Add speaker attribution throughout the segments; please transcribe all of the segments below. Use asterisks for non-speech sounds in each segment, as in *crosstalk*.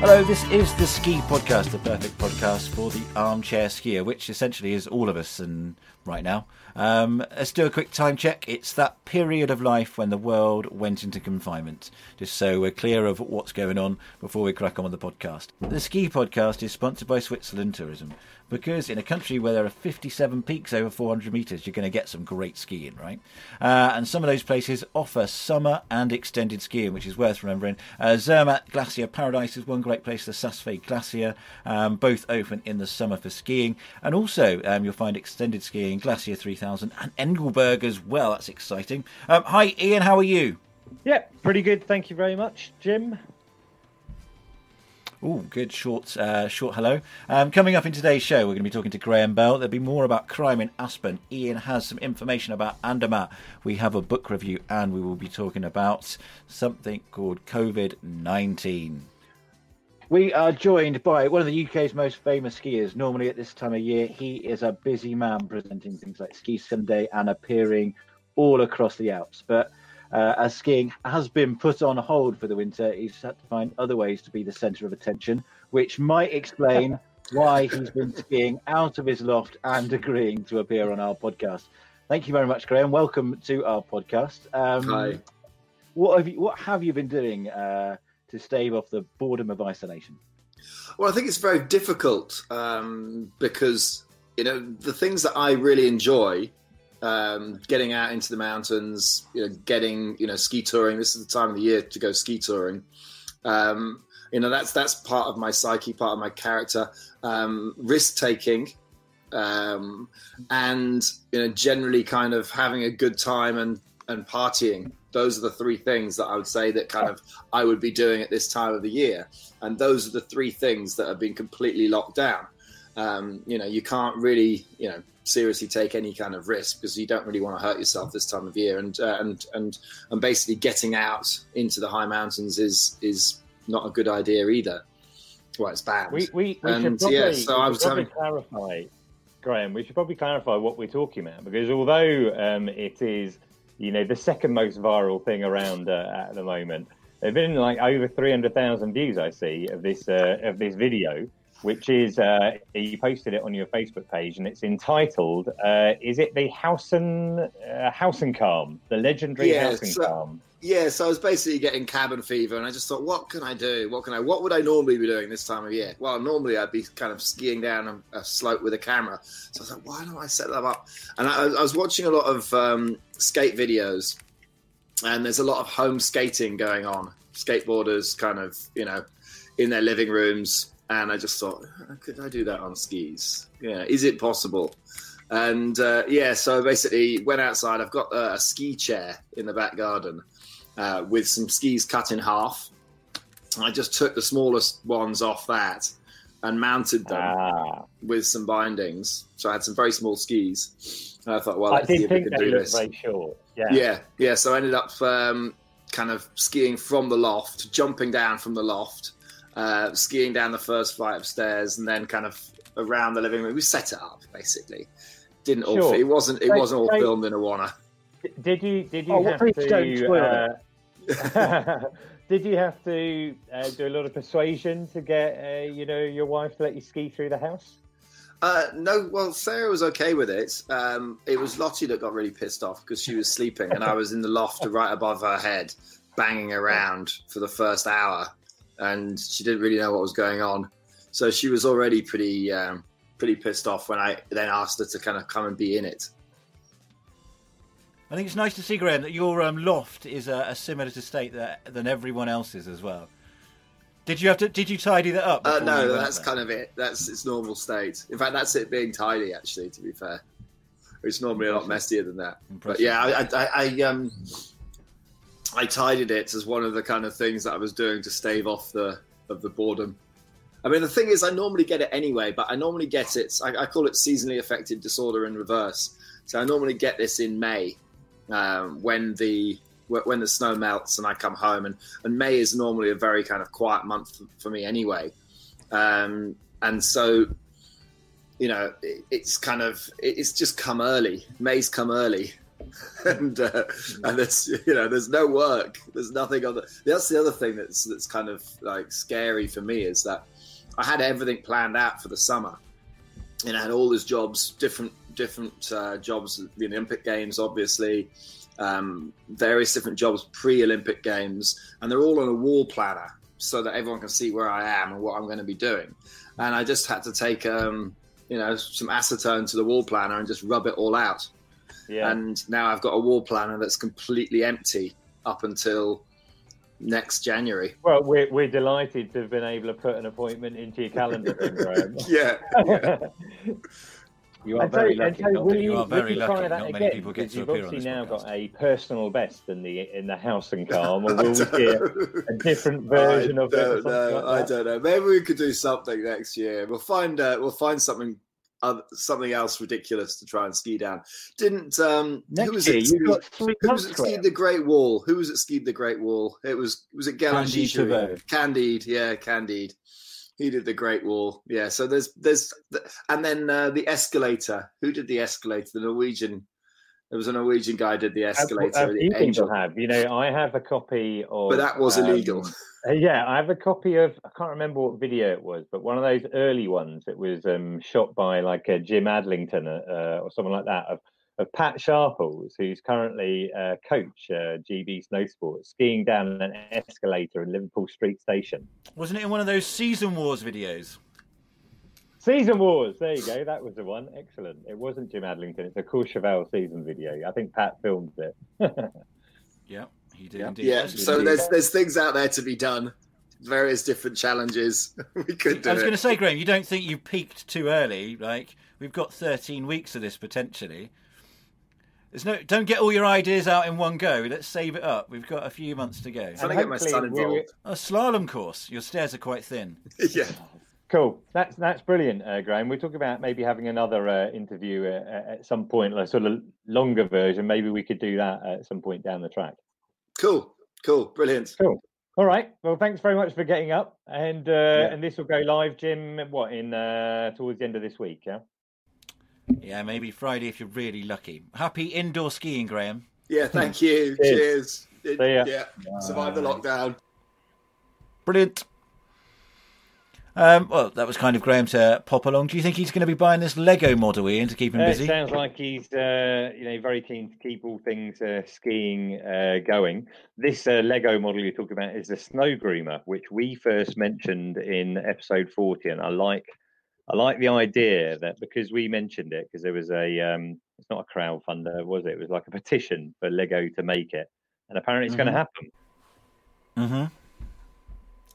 Speaker 1: Hello, this is the Ski Podcast, the perfect podcast for the armchair skier, which essentially is all of us and right now. Um, let's do a quick time check. It's that period of life when the world went into confinement, just so we're clear of what's going on before we crack on with the podcast. The Ski Podcast is sponsored by Switzerland Tourism because in a country where there are 57 peaks over 400 metres, you're going to get some great skiing, right? Uh, and some of those places offer summer and extended skiing, which is worth remembering. Uh, Zermatt Glacier Paradise is one great place, the Saas-Fee Glacier, um, both open in the summer for skiing. And also, um, you'll find extended skiing, Glacier 3000, and Engelberg as well. That's exciting. Um, hi, Iain, how are you?
Speaker 2: Yeah, pretty good. Thank you very much, Jim.
Speaker 1: Oh, good short, uh, short hello. Um, coming up in today's show, we're going to be talking to Graham Bell. There'll be more about crime in Aspen. Iain has some information about Andermatt. We have a book review, and we will be talking about something called COVID nineteen. We are joined by one of the UK's most famous skiers. Normally at this time of year, he is a busy man presenting things like Ski Sunday and appearing all across the Alps. But uh, as skiing has been put on hold for the winter, he's had to find other ways to be the centre of attention, which might explain *laughs* why he's been skiing out of his loft and agreeing to appear on our podcast. Thank you very much, Graham. Welcome to our podcast.
Speaker 3: Um, Hi.
Speaker 1: What have you What have you been doing uh, to stave off the boredom of isolation?
Speaker 3: Well, I think it's very difficult um, because you know the things that I really enjoy um, getting out into the mountains, you know, getting you know ski touring. This is the time of the year to go ski touring. Um, you know, that's that's part of my psyche, part of my character. Um, risk taking, um, and you know, generally kind of having a good time and and partying. Those are the three things that I would say that kind of I would be doing at this time of the year, and those are the three things that have been completely locked down. Um, you know, you can't really, you know, seriously take any kind of risk because you don't really want to hurt yourself this time of year. And uh, and and and basically getting out into the high mountains is is not a good idea either. Well, it's bad.
Speaker 2: We we, we and, should probably, yeah, so I was having... clarify, Graham. We should probably clarify what we're talking about because although um, it is you know the second most viral thing around uh, at the moment, there've been like over three hundred thousand views I see of this uh, of this video which is uh, you posted it on your Facebook page, and it's entitled uh, "Is it the Hausen uh, Hausenkamm, the legendary yeah, Hausenkamm?" So,
Speaker 3: yeah, so I was basically getting cabin fever, and I just thought, what can I do? What can I? What would I normally be doing this time of year? Well, normally I'd be kind of skiing down a, a slope with a camera. So I was like, why don't I set that up? And I, I was watching a lot of um, skate videos, and there's a lot of home skating going on. Skateboarders, kind of, you know, in their living rooms and I just thought, could I do that on skis? Yeah, is it possible? And uh, yeah, so basically went outside. I've got a, a ski chair in the back garden uh, with some skis cut in half. I just took the smallest ones off that and mounted them ah. with some bindings. So I had some very small skis. And I thought, well, let's see if we can do this.
Speaker 2: Very short. Yeah.
Speaker 3: yeah, yeah. So I ended up um, kind of skiing from the loft, jumping down from the loft, uh, skiing down the first flight of stairs, and then kind of around the living room. We set it up basically. Didn't all. It wasn't. It so, wasn't all so, filmed in Awana.
Speaker 2: Did you? Did you oh, have to? Uh, *laughs* did you have to uh, do a lot of persuasion to get uh, you know your wife to let you ski through the house?
Speaker 3: Uh, no, well, Sarah was okay with it. Um, it was Lottie that got really pissed off because she was sleeping and I was in the loft right above her head, banging around for the first hour and she didn't really know what was going on. So she was already pretty um, pretty pissed off when I then asked her to kind of come and be in it.
Speaker 1: I think it's nice to see, Graham, that your um, loft is a, a, similar to state that, than everyone else's as well. Did you have to? Did you tidy that up?
Speaker 3: Uh, no, that's there? kind of it. That's its normal state. In fact, that's it being tidy. Actually, to be fair, it's normally a lot messier than that. Impressive. But yeah, I, I, I um, I tidied it as one of the kind of things that I was doing to stave off the of the boredom. I mean, the thing is, I normally get it anyway, but I normally get it. I, I call it seasonally affected disorder in reverse. So I normally get this in May um, when the when the snow melts and I come home, and and May is normally a very kind of quiet month for me anyway. Um, and so, you know, it, it's kind of it's just come early. May's come early, *laughs* and uh, and there's you know there's no work. There's nothing on the. That's the other thing that's that's kind of like scary for me is that I had everything planned out for the summer, and I had all these jobs, different different uh, jobs, the Olympic Games, obviously, um, various different jobs pre-Olympic Games, and they're all on a wall planner so that everyone can see where I am and what I'm going to be doing. And I just had to take, um, you know, some acetone to the wall planner and just rub it all out. Yeah. And now I've got a wall planner that's completely empty up until next January.
Speaker 2: Well, we're, we're delighted to have been able to put an appointment into your calendar, *laughs* Graham.
Speaker 3: yeah. yeah. *laughs*
Speaker 1: You are very lucky. So you, you, are very lucky. Not again? many people get to
Speaker 2: You've
Speaker 1: appear
Speaker 2: on now podcast. got a personal best in the in the house and *laughs* calm, or will we get a different version
Speaker 3: I
Speaker 2: of it?
Speaker 3: No,
Speaker 2: like
Speaker 3: I don't know. Maybe we could do something next year. We'll find uh, we'll find something uh, something else ridiculous to try and ski down. Didn't um
Speaker 2: next
Speaker 3: who was
Speaker 2: year,
Speaker 3: it?
Speaker 2: Who,
Speaker 3: who was it skied the Great Wall? Who was it skied the Great Wall? It was was it Candide? Candide, yeah, Candide. He did the Great Wall. Yeah. So there's there's and then uh, the escalator. Who did the escalator? The Norwegian. There was a Norwegian guy did the escalator.
Speaker 2: Uh, the people have. You know, I have a copy of.
Speaker 3: But that was um, illegal. *laughs*
Speaker 2: Uh, yeah, I have a copy of. I can't remember what video it was, but one of those early ones. It was um, shot by like a Jim Adlington uh, or someone like that of of Pat Sharples, who's currently uh, coach uh, GB Snowsport, skiing down an escalator in Liverpool Street Station.
Speaker 1: Wasn't it in one of those Season Wars videos?
Speaker 2: Season Wars, there you go. That was the one. Excellent. It wasn't Jim Adlington. It's a cool Courchevel season video. I think Pat filmed it. *laughs*
Speaker 1: yeah, he did.
Speaker 3: Indeed. Yeah. So there's there's things out there to be done. Various different challenges. *laughs* we could. Do. I
Speaker 1: was
Speaker 3: going
Speaker 1: to say, Graham, you don't think you peaked too early? Like we've got 13 weeks of this potentially. There's no. Don't get all your ideas out in one go. Let's save it up. We've got a few months to go.
Speaker 3: Trying to get my son involved.
Speaker 1: A slalom course. Your stairs are quite thin. *laughs*
Speaker 3: yeah.
Speaker 2: Cool. That's that's brilliant, uh, Graham. We talk about maybe having another uh, interview uh, at some point, like sort of longer version. Maybe we could do that at some point down the track.
Speaker 3: Cool. Cool. Brilliant.
Speaker 2: Cool. All right. Well, thanks very much for getting up, and uh, yeah. and this will go live, Jim. What in uh, towards the end of this week? Yeah.
Speaker 1: Yeah, maybe Friday if you're really lucky. Happy indoor skiing, Graham.
Speaker 3: Yeah, thank you. *laughs* Cheers. Cheers. Yeah, survive the lockdown.
Speaker 1: Brilliant. Um, well, that was kind of Graham to pop along. Do you think he's going to be buying this Lego model, Iain, to keep him busy?
Speaker 2: It sounds like he's, uh, you know, very keen to keep all things uh, skiing uh, going. This uh, Lego model you're talking about is the Snow Groomer, which we first mentioned in episode 40, and I like I like the idea that because we mentioned it, because there was a, um, it's not a crowdfunder, was it? It was like a petition for Lego to make it, and apparently it's mm-hmm. going to happen.
Speaker 1: Mm-hmm.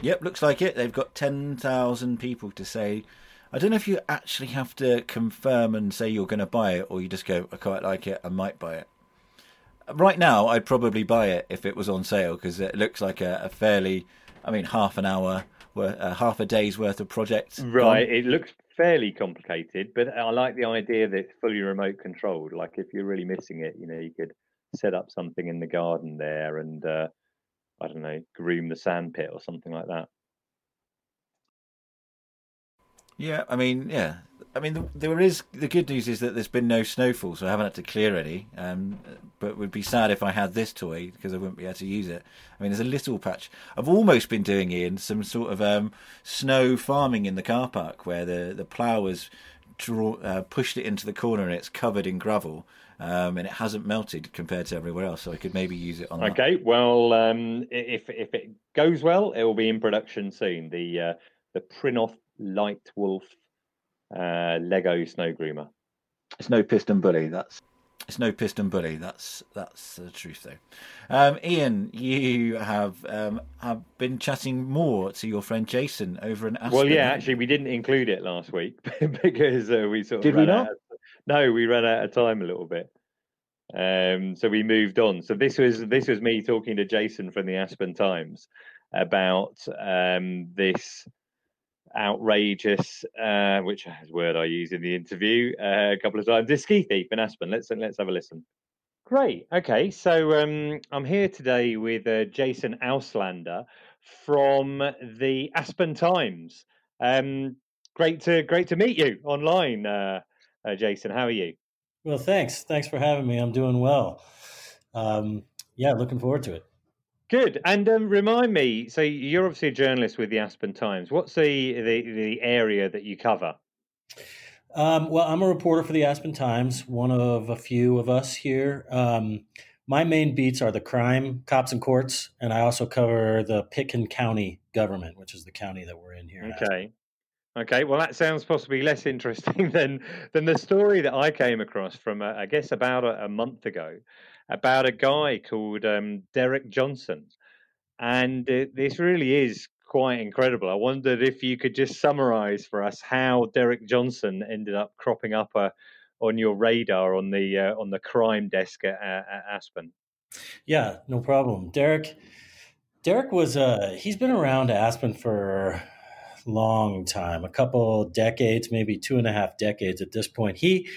Speaker 1: Yep, looks like it. They've got ten thousand people to say. I don't know if you actually have to confirm and say you're going to buy it, or you just go, "I quite like it, I might buy it." Right now, I'd probably buy it if it was on sale because it looks like a, a fairly, I mean, half an hour, uh, half a day's worth of projects.
Speaker 2: Right, it looks fairly complicated, but I like the idea that it's fully remote controlled. Like if you're really missing it, you know, you could set up something in the garden there and uh, I don't know, groom the sandpit or something like that.
Speaker 1: Yeah, I mean, yeah, I mean, there is the good news is that there's been no snowfall, so I haven't had to clear any. Um, but it would be sad if I had this toy because I wouldn't be able to use it. I mean, there's a little patch. I've almost been doing in some sort of um, snow farming in the car park where the the plough has draw, uh, pushed it into the corner and it's covered in gravel. Um, and it hasn't melted compared to everywhere else, so I could maybe use it on.
Speaker 2: Okay,
Speaker 1: that.
Speaker 2: well, um, if if it goes well, it will be in production soon. The uh, the Prinoff Light Wolf uh, Lego Snow Groomer.
Speaker 1: It's no PistenBully. That's it's no PistenBully. That's that's the truth, though. Um, Iain, you have um, have been chatting more to your friend Jason over in Aspen.
Speaker 2: Well, yeah, actually, we didn't include it last week *laughs* because uh, we sort of
Speaker 1: did we not?
Speaker 2: Of, *laughs* no, we ran out of time a little bit. Um, so we moved on. So this was this was me talking to Jason from the Aspen Times about um, this outrageous, uh, which is word I use in the interview uh, a couple of times. This ski thief in Aspen. Let's let's have a listen. Great. Okay, so um, I'm here today with uh, Jason Auslander from the Aspen Times. Um, great to great to meet you online, uh, Jason. How are you?
Speaker 4: Well, thanks. Thanks for having me. I'm doing well. Um, yeah, looking forward to it.
Speaker 2: Good. And um, remind me, so you're obviously a journalist with the Aspen Times. What's the the, the area that you cover?
Speaker 4: Um, well, I'm a reporter for the Aspen Times, one of a few of us here. Um, my main beats are the crime, cops, and courts, and I also cover the Pitkin County government, which is the county that we're in here.
Speaker 2: Okay. Okay, well, that sounds possibly less interesting *laughs* than than the story that I came across from, uh, I guess, about a, a, month ago, about a guy called um, Derek Johnson, and uh, this really is quite incredible. I wondered if you could just summarize for us how Derek Johnson ended up cropping up uh, on your radar on the uh, on the crime desk at, at, Aspen.
Speaker 4: Yeah, no problem. Derek Derek was uh he's been around Aspen for long time, a couple decades, maybe two and a half decades at this point. He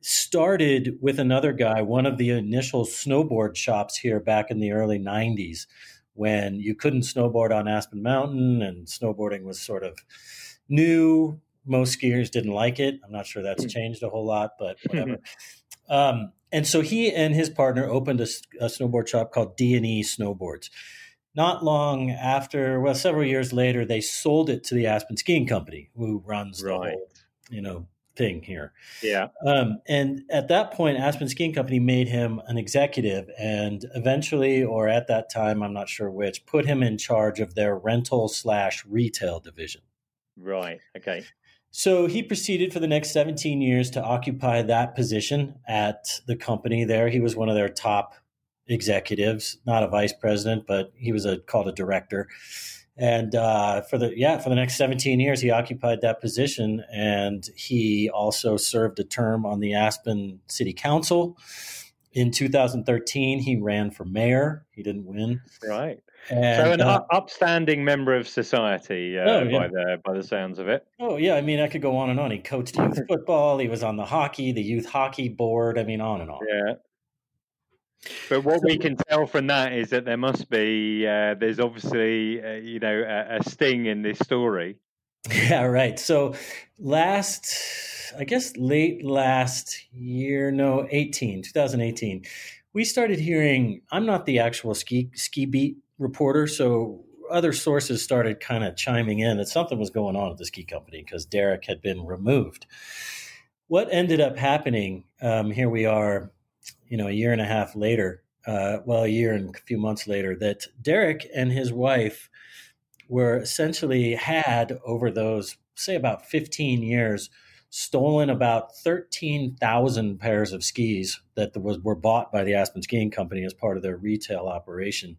Speaker 4: started with another guy, one of the initial snowboard shops here back in the early 90s when you couldn't snowboard on Aspen Mountain and snowboarding was sort of new. Most skiers didn't like it. I'm not sure that's hmm. changed a whole lot, but *laughs* whatever. um, and so he and his partner opened a, a snowboard shop called D and E Snowboards. Not long after, well, several years later, they sold it to the Aspen Skiing Company, who runs right. the whole, you know, thing here.
Speaker 2: Yeah.
Speaker 4: Um, and at that point, Aspen Skiing Company made him an executive and eventually, or at that time, I'm not sure which, put him in charge of their rental slash retail division.
Speaker 2: Right. Okay.
Speaker 4: So he proceeded for the next 17 years to occupy that position at the company there. He was one of their top executives, not a vice president, but he was a, called a director. And uh, for the yeah for the next 17 years he occupied that position and he also served a term on the aspen city council. In 2013 he ran for mayor. He didn't win.
Speaker 2: Right. And, so an uh, upstanding member of society uh, oh, yeah. by the by the sounds of it.
Speaker 4: Oh yeah i mean i could go on and on. He coached youth *laughs* football. He was on the hockey the youth hockey board. I mean on and on.
Speaker 2: Yeah but what we can tell from that is that there must be, uh, there's obviously, uh, you know, a, a, sting in this story. *laughs*
Speaker 4: Yeah, right. So last, I guess late last year, no, 18, 2018, we started hearing, I'm not the actual ski, ski beat reporter, so other sources started kind of chiming in that something was going on at the ski company because Derek had been removed. What ended up happening, um, here we are you know, a year and a half later, uh, well, a year and a few months later, that Derek and his wife were essentially had over those, say, about 15 years, stolen about 13,000 pairs of skis that was, were bought by the Aspen Skiing Company as part of their retail operation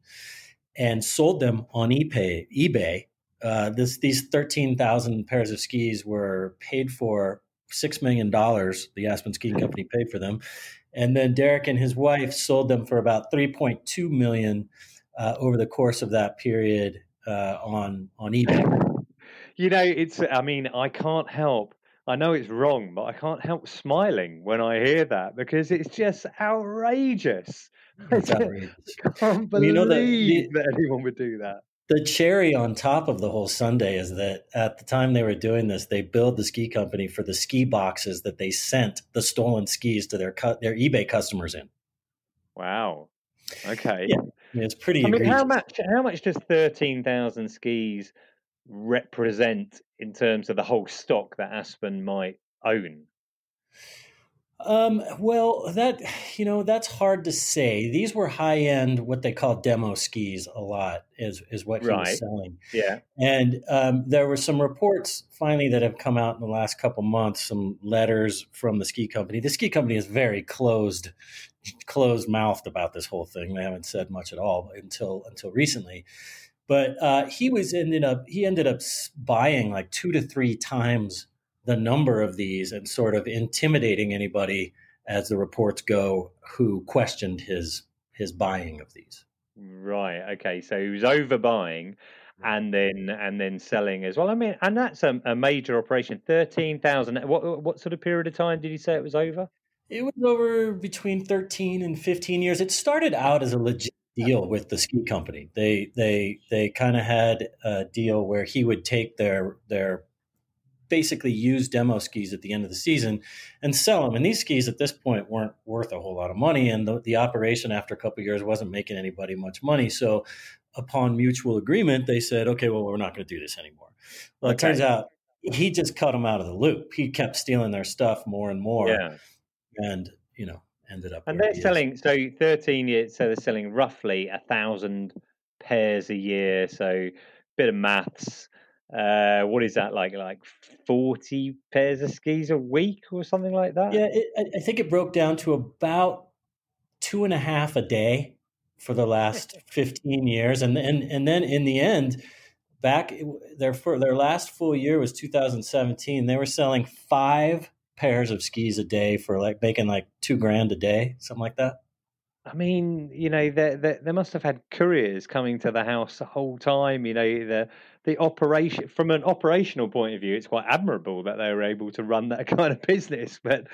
Speaker 4: and sold them on eBay. eBay. Uh, this, these 13,000 pairs of skis were paid for $6 million. The Aspen Skiing Company paid for them and then Derek and his wife sold them for about 3.2 million uh, over the course of that period uh, on on eBay.
Speaker 2: You know, it's. I mean, I can't help. I know it's wrong, but I can't help smiling when I hear that because it's just outrageous. It's outrageous. *laughs* I can't believe you know that, the, that anyone would do that
Speaker 4: the cherry on top of the whole sundae is that at the time they were doing this, they billed the ski company for the ski boxes that they sent the stolen skis to their cu- their eBay customers in.
Speaker 2: Wow. Okay.
Speaker 4: Yeah, it's pretty.
Speaker 2: I mean, how much? How much does thirteen thousand skis represent in terms of the whole stock that Aspen might own?
Speaker 4: Um, well, that you know that's hard to say. These were high end, what they call demo skis. A lot is is what he right. was selling.
Speaker 2: Yeah,
Speaker 4: and um, there were some reports finally that have come out in the last couple months. Some letters from the ski company. The ski company is very closed, closed mouthed about this whole thing. They haven't said much at all until until recently. But uh, he was ended up he ended up buying like two to three times the number of these and sort of intimidating anybody as the reports go who questioned his his buying of these.
Speaker 2: Right. Okay. So he was overbuying mm-hmm. and then and then selling as well. I mean, and that's a, a major operation. Thirteen thousand. What what sort of period of time did he say it was over?
Speaker 4: It was over between thirteen and fifteen years. It started out as a legit deal with the ski company. They they they kind of had a deal where he would take their their basically use demo skis at the end of the season and sell them. And these skis at this point weren't worth a whole lot of money, and the, the operation after a couple years wasn't making anybody much money. So, upon mutual agreement, they said, "Okay, well, we're not going to do this anymore." Well, okay. it turns out he just cut them out of the loop. He kept stealing their stuff more and more, yeah. and you know ended up.
Speaker 2: And they're selling so thirteen years. So they're selling roughly a thousand pairs a year. So bit of maths. Uh, what is that like? Like forty pairs of skis a week or something like that?
Speaker 4: Yeah, it, I think it broke down to about two and a half a day for the last *laughs* fifteen years, and and and then in the end, back their for their last full year was 2017. They were selling five pairs of skis a day for like making like two grand a day, something like that.
Speaker 2: I mean, you know, they, they, they must have had couriers coming to the house the whole time. You know, the the operation from an operational point of view, it's quite admirable that they were able to run that *laughs* kind of business. But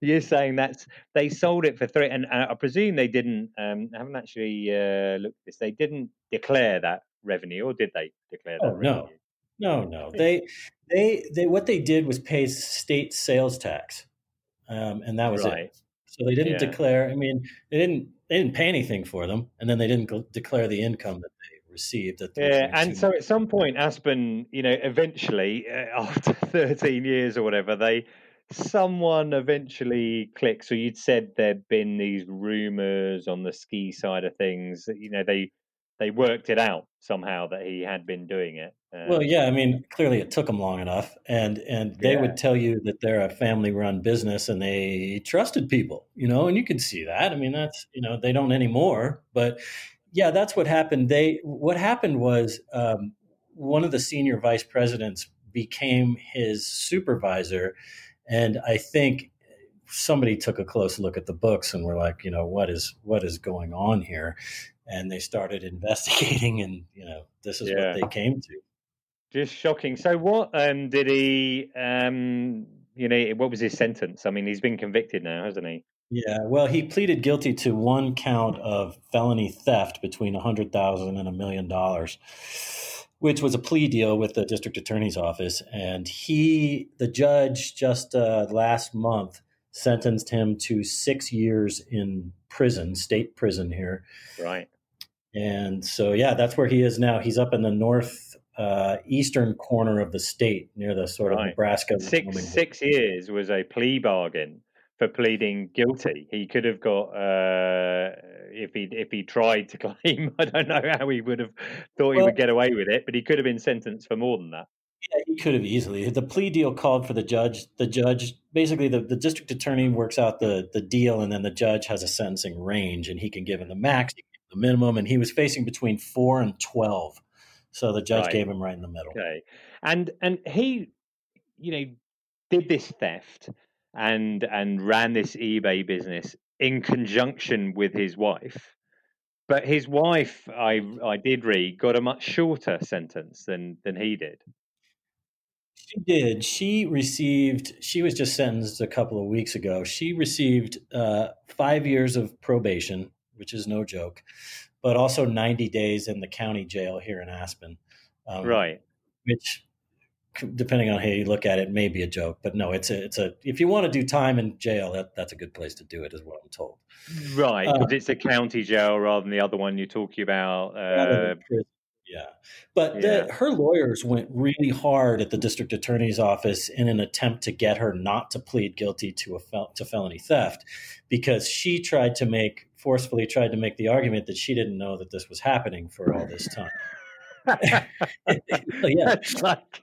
Speaker 2: you're saying that they sold it for three, and I presume they didn't. Um, I haven't actually uh, looked at this. They didn't declare that revenue, or did they declare that? Oh, revenue?
Speaker 4: no, no, no. They they they what they did was pay state sales tax, um, and that was right. it. So they didn't yeah. declare. I mean, they didn't they didn't pay anything for them, and then they didn't declare the income that they received. That
Speaker 2: yeah, and so at some point, Aspen, you know, eventually uh, *laughs* after 13 years or whatever, they someone eventually clicked. So you'd said there'd been these rumors on the ski side of things. That, You know, they they worked it out somehow that he had been doing it.
Speaker 4: Um, well, yeah, I mean, clearly it took them long enough, and and they yeah. would tell you that they're a family-run business and they trusted people, you know, and you can see that. I mean, that's you know they don't anymore, but yeah, that's what happened. They what happened was um, one of the senior vice presidents became his supervisor, and I think somebody took a close look at the books and were like, you know, what is what is going on here? and they started *laughs* investigating and you know this is yeah. what they came to
Speaker 2: just shocking. So what um did he um you know what was his sentence? I mean he's been convicted now hasn't he?
Speaker 4: Yeah well he pleaded guilty to one count of felony theft between a hundred thousand and a million dollars which was a plea deal with the district attorney's office. And he the judge just uh, last month sentenced him to six years in prison state prison here.
Speaker 2: Right.
Speaker 4: And so, yeah, that's where he is now. He's up in the north uh, eastern corner of the state, near the sort of right. Nebraska.
Speaker 2: Six six years was a plea bargain for pleading guilty. He could have got uh, if he if he tried to *laughs* claim. I don't know how he would have thought well, he would get away with it, but he could have been sentenced for more than that.
Speaker 4: Yeah, he could have easily. The plea deal called for the judge. The judge basically the, the district attorney works out the the deal, and then the judge has a sentencing range, and he can give him the max, the minimum, and he was facing between four and twelve. So the judge right. gave him right in the middle.
Speaker 2: Okay, and and he, you know, did this theft and and ran this eBay business in conjunction with his wife. But his wife, I I did read, got a much shorter sentence than than he did.
Speaker 4: She did. She received. She was just sentenced a couple of weeks ago. She received uh, five years of probation which is no joke, but also 90 days in the county jail here in Aspen.
Speaker 2: Um, right.
Speaker 4: Which, depending on how you look at it, may be a joke, but no, it's a, it's a, if you want to do time in jail, that, that's a good place to do it, is what I'm told.
Speaker 2: Right. Because uh, it's a county jail rather than the other one you're talking about. Uh,
Speaker 4: yeah. But yeah. The, her lawyers went really hard at the district attorney's office in an attempt to get her not to plead guilty to a fel- to felony theft because she tried to make forcefully tried to make the argument that she didn't know that this was happening for all this time. *laughs*
Speaker 2: yeah. like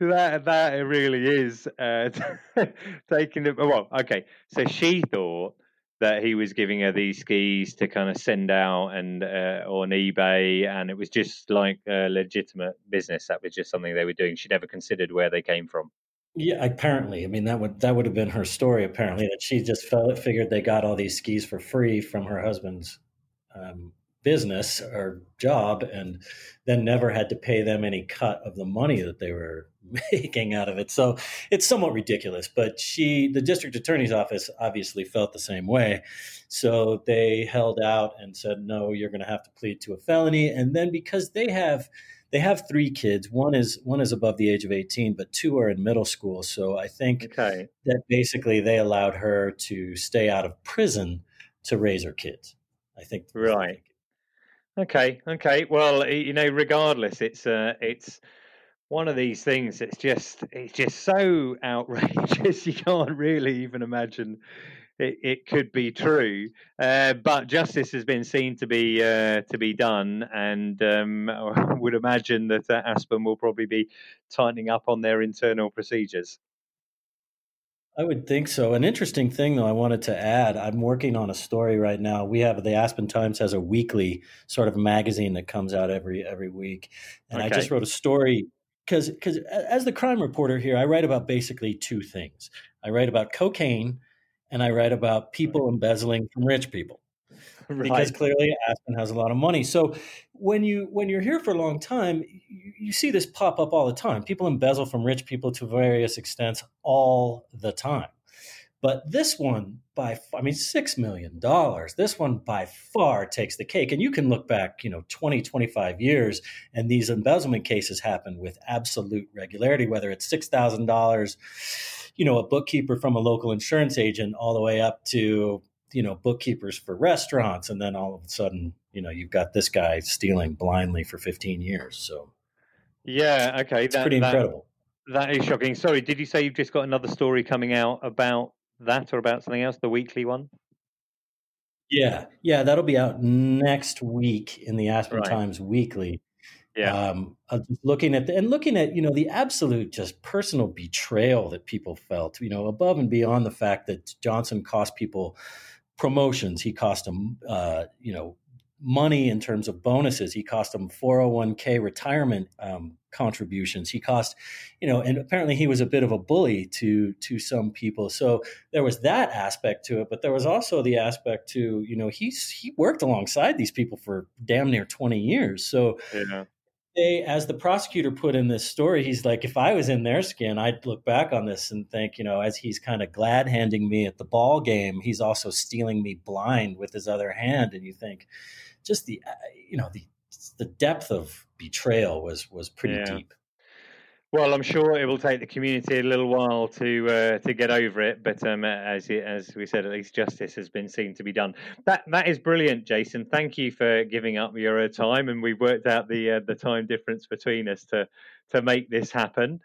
Speaker 2: that that really is uh, *laughs* taking the well okay so she thought that he was giving her these skis to kind of send out and uh, on eBay, and it was just like a legitimate business. That was just something they were doing. She never considered where they came from.
Speaker 4: Yeah, apparently. I mean, that would that would have been her story. Apparently, that she just felt, figured they got all these skis for free from her husband's um, business or job and then never had to pay them any cut of the money that they were *laughs* making out of it. So it's somewhat ridiculous. But she, the district attorney's office, obviously felt the same way. So they held out and said, no, you're going to have to plead to a felony. And then because they have, they have three kids. One is one is above the age of 18, but two are in middle school. So I think okay. that basically they allowed her to stay out of prison to raise her kids. I think
Speaker 2: right. Okay, okay. Well, you know, regardless, it's uh, it's one of these things It's just it's just so *laughs* outrageous you can't really even imagine it, it could be true uh, but justice has been seen to be uh, to be done and um, I *laughs* would imagine that uh, Aspen will probably be tightening up on their internal procedures
Speaker 4: I would think so. An interesting thing, though, I wanted to add. I'm working on a story right now. We have the Aspen Times has a weekly sort of magazine that comes out every every week, and okay. I just wrote a story because because as the crime reporter here, I write about basically two things. I write about cocaine, and I write about people embezzling from rich people. *laughs* Right. Because clearly Aspen has a lot of money. So when you when you're here for a long time, you, you see this pop up all the time. People embezzle from rich people to various extents all the time. But this one, by I mean, six million dollars. This one by far takes the cake. And you can look back, you know, 20, 25 years, and these embezzlement cases happen with absolute regularity. Whether it's six thousand dollars, you know, a bookkeeper from a local insurance agent, all the way up to you know bookkeepers for restaurants, and then all of a sudden, you know, you've got this guy stealing blindly for 15 years. So,
Speaker 2: yeah, okay,
Speaker 4: it's that, pretty incredible.
Speaker 2: That, that is shocking. Sorry, did you say you've just got another story coming out about that or about something else, the weekly one?
Speaker 4: Yeah, yeah, that'll be out next week in the Aspen right. Times Weekly.
Speaker 2: Yeah, um,
Speaker 4: looking at the, and looking at you know the absolute just personal betrayal that people felt, you know, above and beyond the fact that Johnson cost people promotions, he cost them, uh, you know, money in terms of bonuses. He cost them 401k retirement um, contributions. He cost, you know, and apparently he was a bit of a bully to to some people. So there was that aspect to it, but there was also the aspect to, you know, he's he worked alongside these people for damn near 20 years. So yeah. They, as the prosecutor put in this story, he's like, if I was in their skin, I'd look back on this and think, you know, as he's kind of glad handing me at the ball game, he's also stealing me blind with his other hand. And you think, just the uh, you know the the depth of betrayal was was pretty yeah. deep.
Speaker 2: Well, I'm sure it will take the community a little while to uh, to get over it, but um, as as we said, at least justice has been seen to be done. That that is brilliant, Jason. Thank you for giving up your uh, time, and we've worked out the uh, the time difference between us to to make this happen.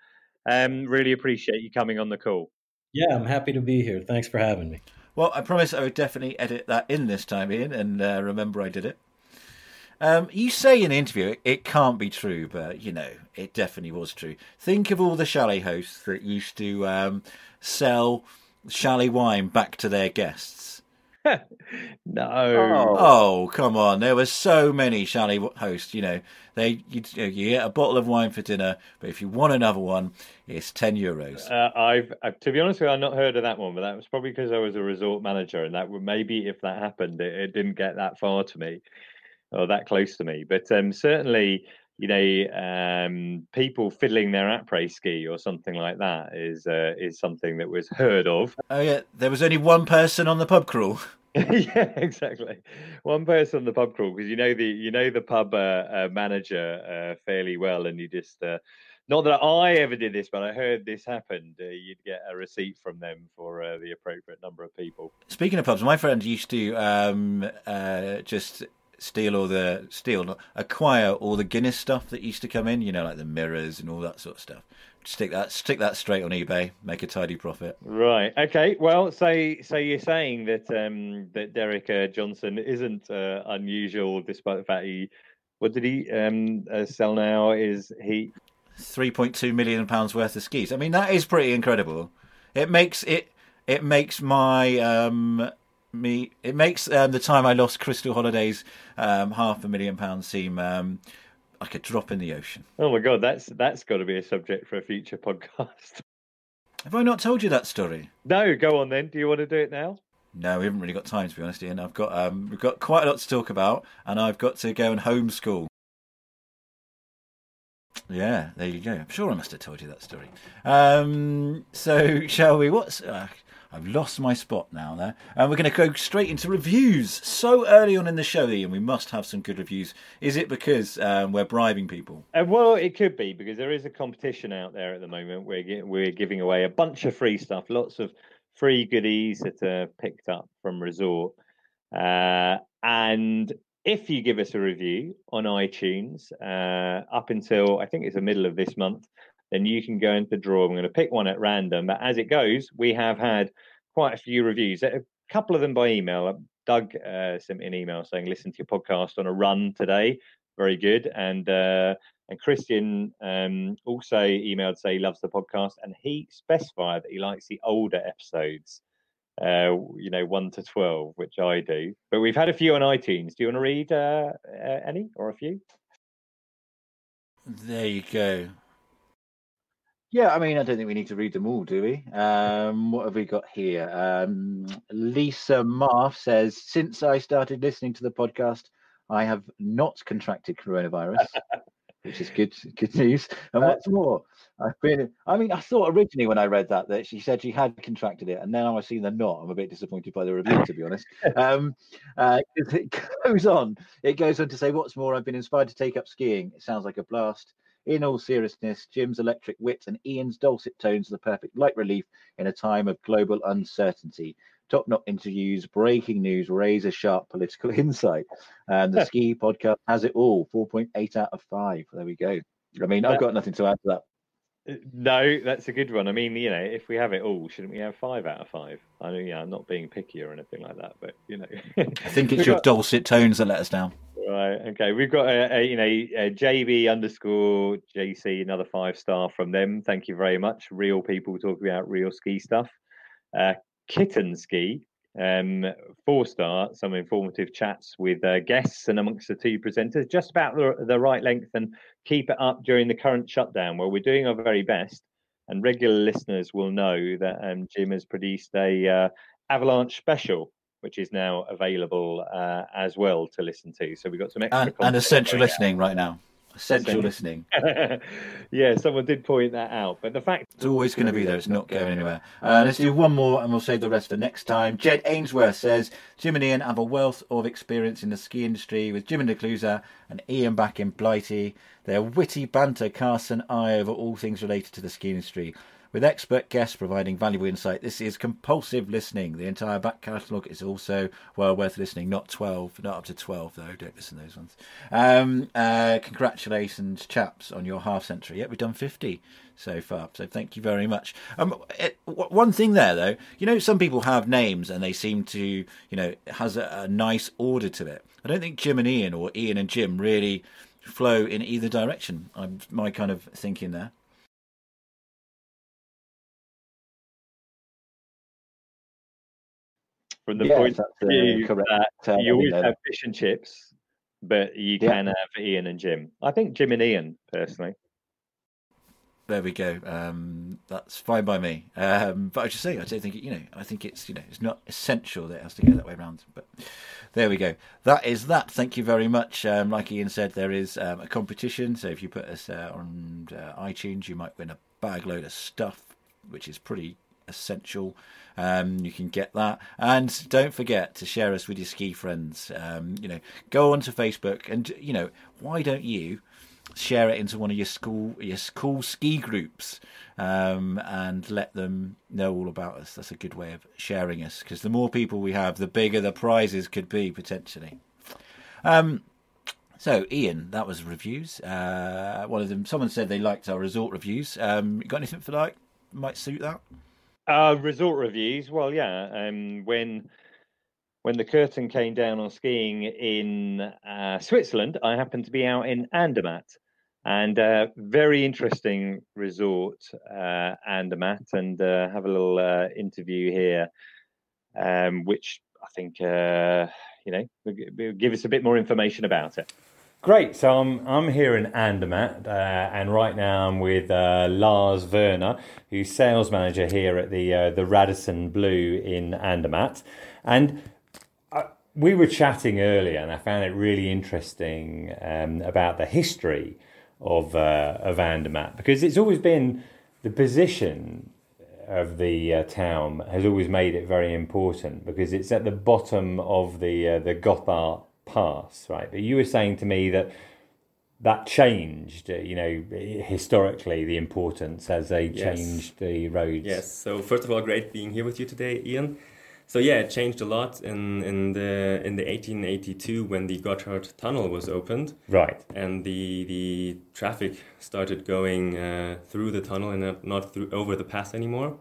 Speaker 2: Um, really appreciate you coming on the call.
Speaker 4: Yeah, I'm happy to be here. Thanks for having me.
Speaker 1: Well, I promise I would definitely edit that in this time, Iain, and uh, remember I did it. Um, you say in an interview it, it, can't be true, but you know it definitely was true. Think of all the chalet hosts that used to um, sell chalet wine back to their guests. *laughs*
Speaker 2: no.
Speaker 1: Oh. oh. come on! There were so many chalet hosts. You know, they you, you, get a bottle of wine for dinner, but if you want another one, it's ten euros.
Speaker 2: Uh, I've, uh, to be honest with you, I've not heard of that one, but that was probably because I was a resort manager, and that would maybe if that happened, it, it didn't get that far to me or that close to me. But um, certainly, you know, um, people fiddling their après ski or something like that is uh, is something that was heard of.
Speaker 1: Oh yeah, there was only one person on the pub crawl. *laughs* *laughs*
Speaker 2: yeah, exactly. One person on the pub crawl because you know the you know the pub uh, uh, manager uh, fairly well, and you just. Uh, not that I ever did this, but I heard this happened. Uh, you'd get a receipt from them for the appropriate number of people.
Speaker 1: Speaking of pubs, my friend used to um, just steal all the steal acquire all the Guinness stuff that used to come in. You know, like the mirrors and all that sort of stuff. Stick that stick that straight on eBay, make a tidy profit.
Speaker 2: Right. Okay. Well, so so you're saying that um, that Derek uh, Johnson isn't uh, unusual, despite the fact he what did he um, uh, sell now? Is he
Speaker 1: three point two million pounds worth of skis? I mean, that is pretty incredible. It makes it it makes my um, me. It makes um, the time I lost Crystal Holidays um, half a million pounds seem um, like a drop in the ocean.
Speaker 2: Oh my god, that's that's got to be a subject for a future *laughs* podcast.
Speaker 1: Have I not told you that story?
Speaker 2: No, go on then. Do you want to do it now?
Speaker 1: No, we haven't really got time to be honest, Iain. I've got um, we've got quite a lot to talk about, and I've got to go and homeschool. Yeah, there you go. I'm sure I must have told you that story. Um, so, shall we? What's uh, I've lost my spot now there. And we're going to go straight into reviews. So early on in the show, Iain, we must have some good reviews. Is it because um, we're bribing people?
Speaker 2: Uh, well, it could be because there is a competition out there at the moment. We're, we're giving away a bunch of free stuff, lots of free goodies that are picked up from Resort. Uh, and if you give us a review on iTunes uh, up until I think it's the middle of this month, then you can go into the draw. I'm going to pick one at random. But as it goes, we have had quite a few reviews, a couple of them by email. Uh, Doug uh, sent me an email saying, listen to your podcast on a run today. Very good. And uh, and Christian um, also emailed say he loves the podcast and he specified that he likes the older episodes uh, you know, one to twelve, which I do. But we've had a few on iTunes. Do you want to read uh, uh, any or a few?
Speaker 1: There you go. Yeah, I mean, I don't think we need to read them all, do we? Um, what have we got here? Um, Lisa Marf says, since I started listening to the podcast, I have not contracted coronavirus. *laughs* which is good good news. And uh, what's more, I've been. I mean, I thought originally when I read that that she said she had contracted it, and now I've seen the not. I'm a bit disappointed by the review, to be honest. *laughs* Um, uh, it *laughs* goes on. It goes on to say, "What's more, I've been inspired to take up skiing. It sounds like a blast." In all seriousness, Jim's electric wit and Iain's dulcet tones are the perfect light relief in a time of global uncertainty top notch interviews, breaking news, razor sharp political *laughs* insight. And the ski podcast has it all 4.8 out of 5. There we go. I mean, I've got nothing to add to that.
Speaker 2: Uh, no, that's a good one. I mean, you know, if we have it all, shouldn't we have five out of five? I know, yeah, I'm not being picky or anything like that, but you know,
Speaker 1: I think it's *laughs* your dulcet tones that let us down.
Speaker 2: Right. Okay. We've got a, a you know a JB underscore JC another five star from them. Thank you very much. Real people talking about real ski stuff. Uh, Kitten Ski, um, four star, some informative chats with uh, guests and amongst the two presenters, just about the, the right length and keep it up during the current shutdown. Well, we're doing our very best, and regular listeners will know that um, Jim has produced a uh, Avalanche special, which is now available uh, as well to listen to. So we've got some extra
Speaker 1: and, and essential listening out. right now essential listening. *laughs*
Speaker 2: yeah, someone did point that out. But the fact
Speaker 1: it's always going to be there. It's not going anywhere. Uh, let's do one more, and we'll save the rest for next time. Jed Ainsworth says Jim and Iain have a wealth of experience in the ski industry with Jim and Declusa and Iain back in Blighty. Their witty banter casts an eye over all things related to the ski industry. With expert guests providing valuable insight, this is compulsive listening. The entire back catalogue is also well worth listening. Not 12, not up to 12, though. Don't listen to those ones. Um, uh, congratulations, chaps, on your half century. Yeah, we've done 50 so far. So thank you very much. Um, it, one thing there, though, you know, some people have names and they seem to, you know, has a, a nice order to it. I don't think Jim and Iain or Iain and Jim really flow in either direction. I'm my kind of thinking there.
Speaker 2: From the yes, point of uh, view that uh, you always have fish and chips, but you yeah. can have Iain and Jim. I think Jim and Iain personally.
Speaker 1: There we go. Um, that's fine by me. Um, but I just say, I don't think it, you know. I think it's you know it's not essential that it has to go that way around. But there we go. That is that. Thank you very much. Um, like Iain said, there is um, a competition. So if you put us uh, on uh, iTunes, you might win a bag load of stuff, which is pretty essential. Um, you can get that, and don't forget to share us with your ski friends. Um, you know, go onto Facebook, and you know, why don't you share it into one of your school your school ski groups, um, and let them know all about us. That's a good way of sharing us, because the more people we have, the bigger the prizes could be potentially. Um, so, Iain, that was reviews. Uh, one of them, someone said they liked our resort reviews. Um, got anything for like might suit that?
Speaker 2: Uh, resort reviews. Well, yeah. Um, when when the curtain came down on skiing in uh, Switzerland, I happened to be out in Andermatt, and uh, very interesting resort, uh, Andermatt, and uh, have a little uh, interview here, um, which I think uh, you know give us a bit more information about it. Great. So I'm I'm here in Andermatt, uh, and right now I'm with uh, Lars Werner, who's sales manager here at the uh, the Radisson Blu in Andermatt, and. Uh, we were chatting earlier, and I found it really interesting um, about the history of uh, of Andermatt because it's always been the position
Speaker 5: of the uh, town has always made it very important because it's at the bottom of the uh, the Gotthard Pass, right? But you were saying to me that that changed, uh, you know, historically the importance as they yes. changed the roads.
Speaker 6: Yes. So first of all, great being here with you today, Ian. So yeah, it changed a lot in, in the in the 1882 when the Gotthard Tunnel was opened.
Speaker 5: Right.
Speaker 6: And the the traffic started going uh, through the tunnel and not through over the pass anymore,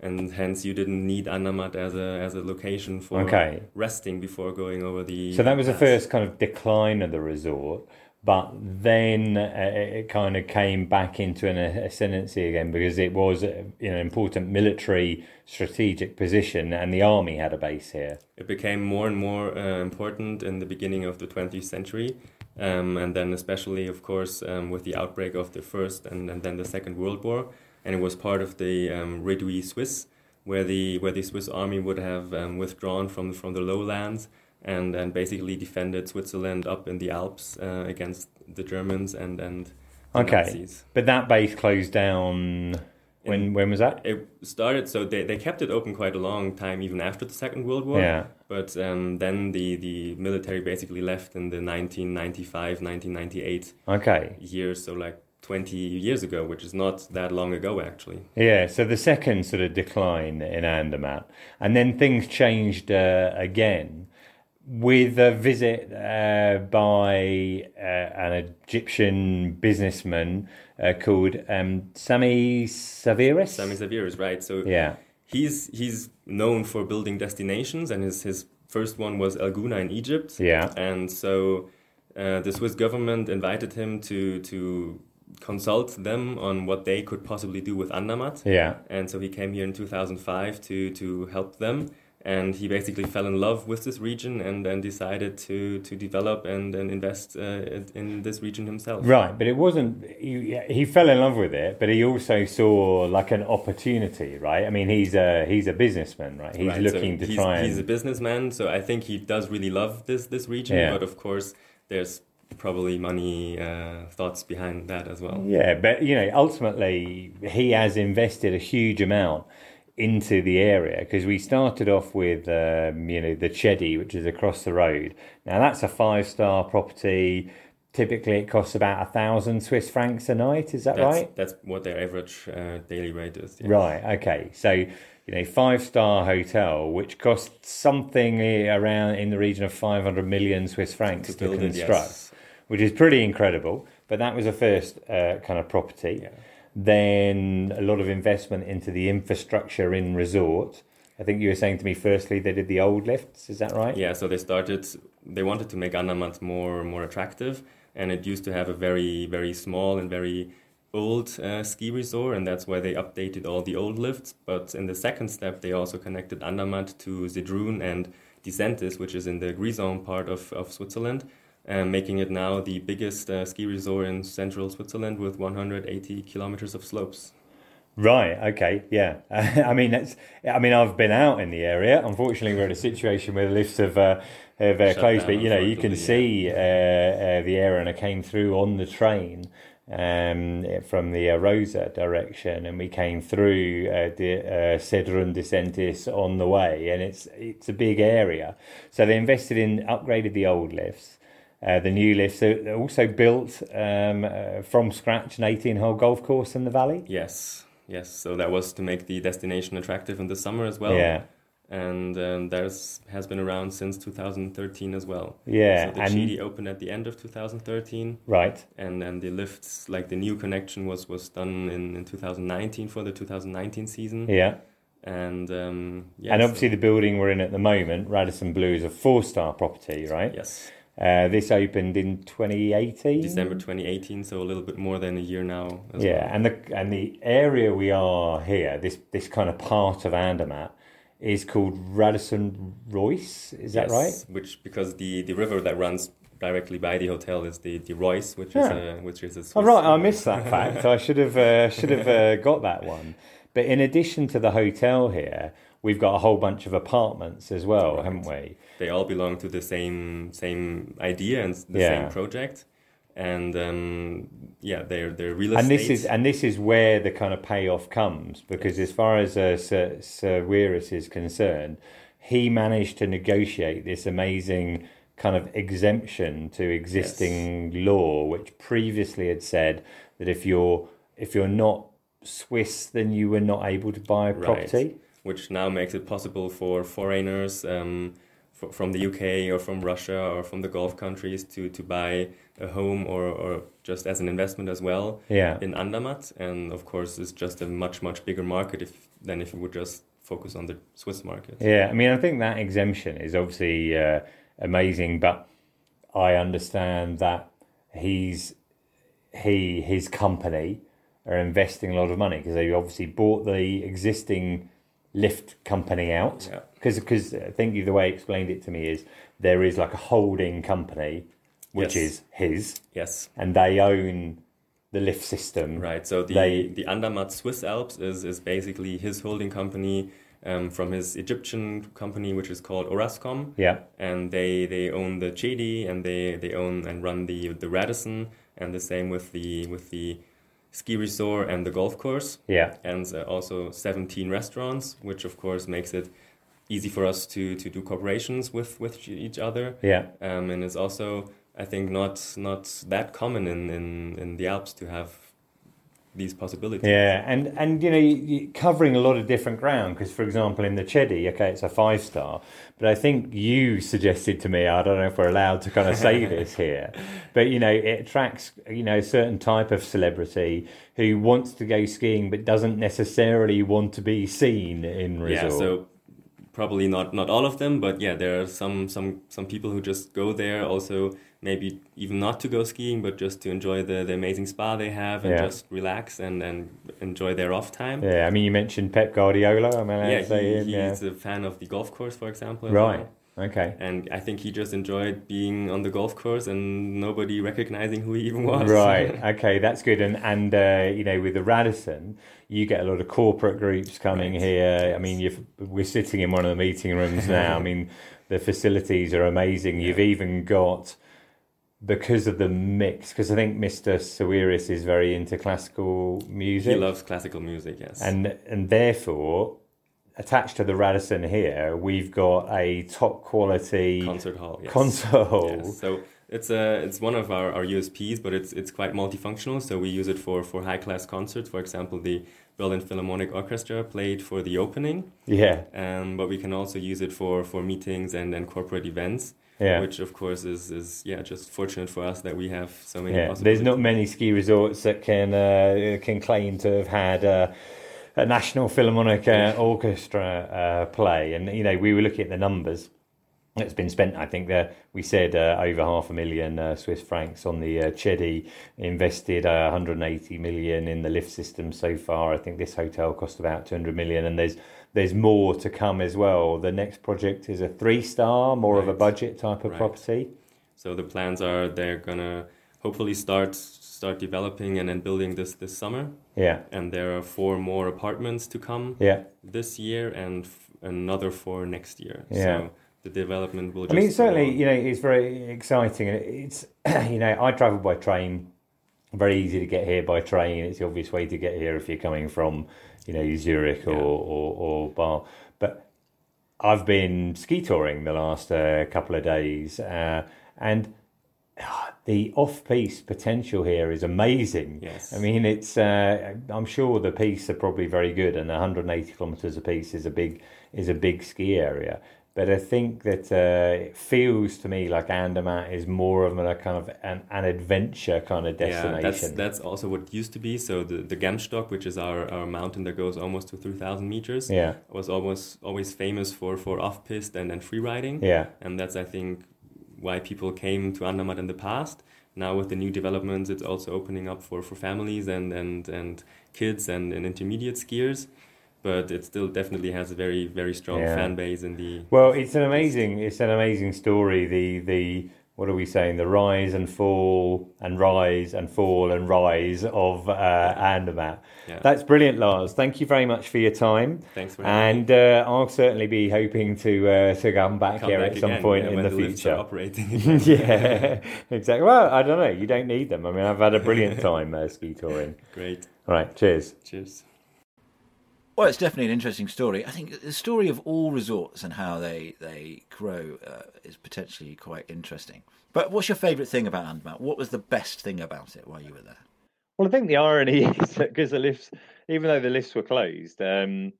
Speaker 6: and hence you didn't need Andermatt as a as a location for okay. resting before going over the.
Speaker 5: So that was pass. the first kind of decline of the resort but then uh, it kind of came back into an ascendancy again because it was an important military strategic position and the army had a base here.
Speaker 6: It became more and more uh, important in the beginning of the 20th century. Um, and then, especially, of course, um, with the outbreak of the First and, and, then the Second World War. And it was part of the um, Suisse, where the, where the Swiss army would have um, withdrawn from, from the lowlands and and basically defended Switzerland up in the Alps uh, against the Germans and and
Speaker 5: okay.
Speaker 6: Nazis.
Speaker 5: But that base closed down. When in, when was that?
Speaker 6: It started so they, they kept it open quite a long time even after the Second World War.
Speaker 5: Yeah.
Speaker 6: But um, then the, the military basically left in the 1995 1998
Speaker 5: okay
Speaker 6: years. So like 20 years ago, which is not that long ago, actually.
Speaker 5: Yeah, so the second sort of decline in Andermatt. And then things changed uh, again with a visit uh, by uh, an Egyptian businessman uh, called um, Sami Sawiris.
Speaker 6: Sami Sawiris, right? So
Speaker 5: yeah,
Speaker 6: he's he's known for building destinations, and his his first one was El Gouna in Egypt.
Speaker 5: Yeah,
Speaker 6: and so uh, the Swiss government invited him to to consult them on what they could possibly do with Andermatt.
Speaker 5: Yeah,
Speaker 6: and so he came here in 2005 to to help them and he basically fell in love with this region and then decided to to develop and, and invest uh, in this region himself.
Speaker 5: Right, but it wasn't he, he fell in love with it, but he also saw like an opportunity, right? I mean, he's a he's a businessman, right? He's right, looking
Speaker 6: so
Speaker 5: to try. and...
Speaker 6: He's a businessman, so I think he does really love this this region, yeah. but of course, there's probably money uh, thoughts behind that as well.
Speaker 5: Yeah, but you know, ultimately, he has invested a huge amount into the area because we started off with um, you know the Chedi, which is across the road. Now that's a five star property. Typically, it costs about a thousand Swiss francs a night. Is that
Speaker 6: that's,
Speaker 5: right?
Speaker 6: That's what their average uh, daily rate is.
Speaker 5: Yes. Right. Okay. So you know, five star hotel, which costs something around in the region of five hundred million Swiss francs to, to construct, it, yes. Which is pretty incredible. But that was a first uh, kind of property.
Speaker 6: Yeah
Speaker 5: then a lot of investment into the infrastructure in resort. I think you were saying to me firstly they did the old lifts, is that right?
Speaker 6: Yeah, so they started they wanted to make Andermatt more more attractive and it used to have a very very small and very old uh, ski resort and that's why they updated all the old lifts but in the second step they also connected Andermatt to Sedrun and Disentis which is in the Grisons part of, of Switzerland um, making it now the biggest uh, ski resort in central Switzerland with 180 kilometers of slopes.
Speaker 5: Right. Okay. Yeah. *laughs* I mean, that's. I mean, I've been out in the area. Unfortunately, we're in a situation where the lifts have uh, have uh, closed, but you know, you can see uh, uh, the area, and I came through on the train um, from the Arosa direction, and we came through uh, the uh, Sedrun Disentis on the way, and it's it's a big area. So they invested in upgraded the old lifts. Uh, the new lifts are also built um, uh, from scratch an 18 hole golf course in the valley.
Speaker 6: Yes, yes. So that was to make the destination attractive in the summer as well.
Speaker 5: Yeah.
Speaker 6: And um, that has been around since 2013 as well.
Speaker 5: Yeah.
Speaker 6: So the and opened at the end of 2013.
Speaker 5: Right.
Speaker 6: And then the lifts, like the new connection, was was done in, in 2019 for the 2019 season.
Speaker 5: Yeah.
Speaker 6: And um, yeah,
Speaker 5: and obviously the building we're in at the moment, Radisson Blu, is a four star property, right?
Speaker 6: Yes.
Speaker 5: Uh, this opened in 2018.
Speaker 6: December 2018, so a little bit more than a year now.
Speaker 5: yeah,
Speaker 6: well.
Speaker 5: and the and the area we are here, this this kind of part of Andermatt, is called Radisson Reuss. Is that
Speaker 6: yes,
Speaker 5: right?
Speaker 6: Which because the the river that runs directly by the hotel is the the Reuss, which yeah. is a which is a. Swiss
Speaker 5: oh right, I missed that fact. I should have uh, should have uh, got that one. But in addition to the hotel here, we've got a whole bunch of apartments as well, right. haven't we?
Speaker 6: They all belong to the same same idea and the yeah. same project. And um, yeah, their their real estate.
Speaker 5: And this is and this is where the kind of payoff comes because yes. as far as uh, Sir, Sawiris is concerned, he managed to negotiate this amazing kind of exemption to existing yes. law, which previously had said that if you're if you're not Swiss, then you were not able to buy a property. Right.
Speaker 6: Which now makes it possible for foreigners um, f- from the UK or from Russia or from the Gulf countries to, to buy a home or, or just as an investment as well
Speaker 5: yeah.
Speaker 6: in Andermatt. And of course, it's just a much, much bigger market if, than if you would just focus on the Swiss market.
Speaker 5: Yeah, I mean, I think that exemption is obviously uh, amazing, but I understand that he's he his company are investing a lot of money because they obviously bought the existing lift company out. Because yeah. because I think the way he explained it to me is there is like a holding company which yes. is his.
Speaker 6: Yes.
Speaker 5: And they own the lift system.
Speaker 6: Right. So the they, the Andermatt Swiss Alps is is basically his holding company. Um, from his Egyptian company, which is called Orascom.
Speaker 5: Yeah.
Speaker 6: And they, they own the Chedi and they, they own and run the the Radisson and the same with the with the ski resort and the golf course.
Speaker 5: Yeah.
Speaker 6: And uh, also 17 restaurants, which of course makes it easy for us to to do cooperations with with each other.
Speaker 5: Yeah.
Speaker 6: Um, and it's also I think not not that common in in in the Alps to have these possibilities.
Speaker 5: Yeah, and and you know, you, covering a lot of different ground because, for example, in the Chedi, okay, it's a five star, but I think you suggested to me, I don't know if we're allowed to kind of say *laughs* this here, but you know, it attracts you know a certain type of celebrity who wants to go skiing but doesn't necessarily want to be seen in resort.
Speaker 6: Yeah, so probably not not all of them, but yeah, there are some some some people who just go there also maybe even not to go skiing, but just to enjoy the, the amazing spa they have and yeah. just relax and, and enjoy their off time.
Speaker 5: Yeah, I mean, you mentioned Pep Guardiola. I mean,
Speaker 6: yeah, he, he's yeah. a fan of the golf course, for example.
Speaker 5: Right. Well. Okay.
Speaker 6: And I think he just enjoyed being on the golf course and nobody recognizing who he even was.
Speaker 5: Right. *laughs* Okay, that's good. And and uh, you know, with the Radisson, you get a lot of corporate groups coming right. here. I mean, we're sitting in one of the meeting rooms *laughs* now. I mean, the facilities are amazing. You've even got because of the mix because i think mr sawiris is very into classical music.
Speaker 6: He loves classical music yes.
Speaker 5: And and therefore attached to the radisson here we've got a top quality
Speaker 6: concert hall yes.
Speaker 5: concert hall. yes.
Speaker 6: so it's a it's one of our, our usps but it's it's quite multifunctional so we use it for for high class concerts. For example the berlin philharmonic orchestra played for the opening.
Speaker 5: Yeah.
Speaker 6: Um, but we can also use it for for meetings and and corporate events yeah. Which of course is, is yeah just fortunate for us that we have so many. Yeah.
Speaker 5: There's not many ski resorts that can uh, can claim to have had uh, a national philharmonic uh, orchestra uh, play, and you know we were looking at the numbers that's been spent. I think that we said uh, over half a million uh, Swiss francs on the uh, Chedi, invested uh, 180 million in the lift system so far. I think this hotel cost about 200 million, and there's there's more to come as well. The next project is a three star, more right. of a budget type of right. property.
Speaker 6: So the plans are they're gonna hopefully start start developing and then building this this summer.
Speaker 5: Yeah.
Speaker 6: And there are four more apartments to come.
Speaker 5: Yeah.
Speaker 6: This year and f- another four next year. Yeah. So the development will.
Speaker 5: I mean, certainly, you know, it's very exciting, and it's *clears throat* you know, I travel by train. Very easy to get here by train. It's the obvious way to get here if you're coming from you know Zurich or, yeah. or, or Bar. But I've been ski touring the last uh, couple of days, uh, and uh, the off-piste potential here is amazing.
Speaker 6: Yes,
Speaker 5: I mean it's. Uh, I'm sure the pistes are probably very good, and 180 kilometres a piece is a big is a big ski area. But I think that uh, it feels to me like Andermatt is more of a kind of an, an adventure kind of destination.
Speaker 6: Yeah, that's, that's also what used to be. So the, the Gemstock, which is our, our mountain that goes almost to 3,000 meters,
Speaker 5: yeah.
Speaker 6: was almost always famous for, for off-piste and, and free riding.
Speaker 5: Yeah.
Speaker 6: And that's, I think, why people came to Andermatt in the past. Now with the new developments, it's also opening up for, for families and, and, and kids and, and intermediate skiers but it still definitely has a very very strong yeah. fan base in the
Speaker 5: well it's an amazing it's an amazing story the the what are we saying? The rise and fall and rise and fall and rise of uh, Andermatt. Yeah. That's brilliant, Lars. Thank you very much for your time.
Speaker 6: Thanks for
Speaker 5: And uh, I'll certainly be hoping to uh, to come back come here back at some point yeah, in the, the future.
Speaker 6: Operating. *laughs*
Speaker 5: yeah, exactly. Well, I don't know. You don't need them. I mean, I've had a brilliant *laughs* time uh, ski touring.
Speaker 6: Great.
Speaker 5: All right. Cheers.
Speaker 6: Cheers.
Speaker 1: Well, it's definitely an interesting story. I think the story of all resorts and how they they grow uh, is potentially quite interesting. But what's your favourite thing about Andermatt? What was the best thing about it while you were there?
Speaker 2: Well, I think the irony *laughs* is that because the lifts, even though the lifts were closed, um,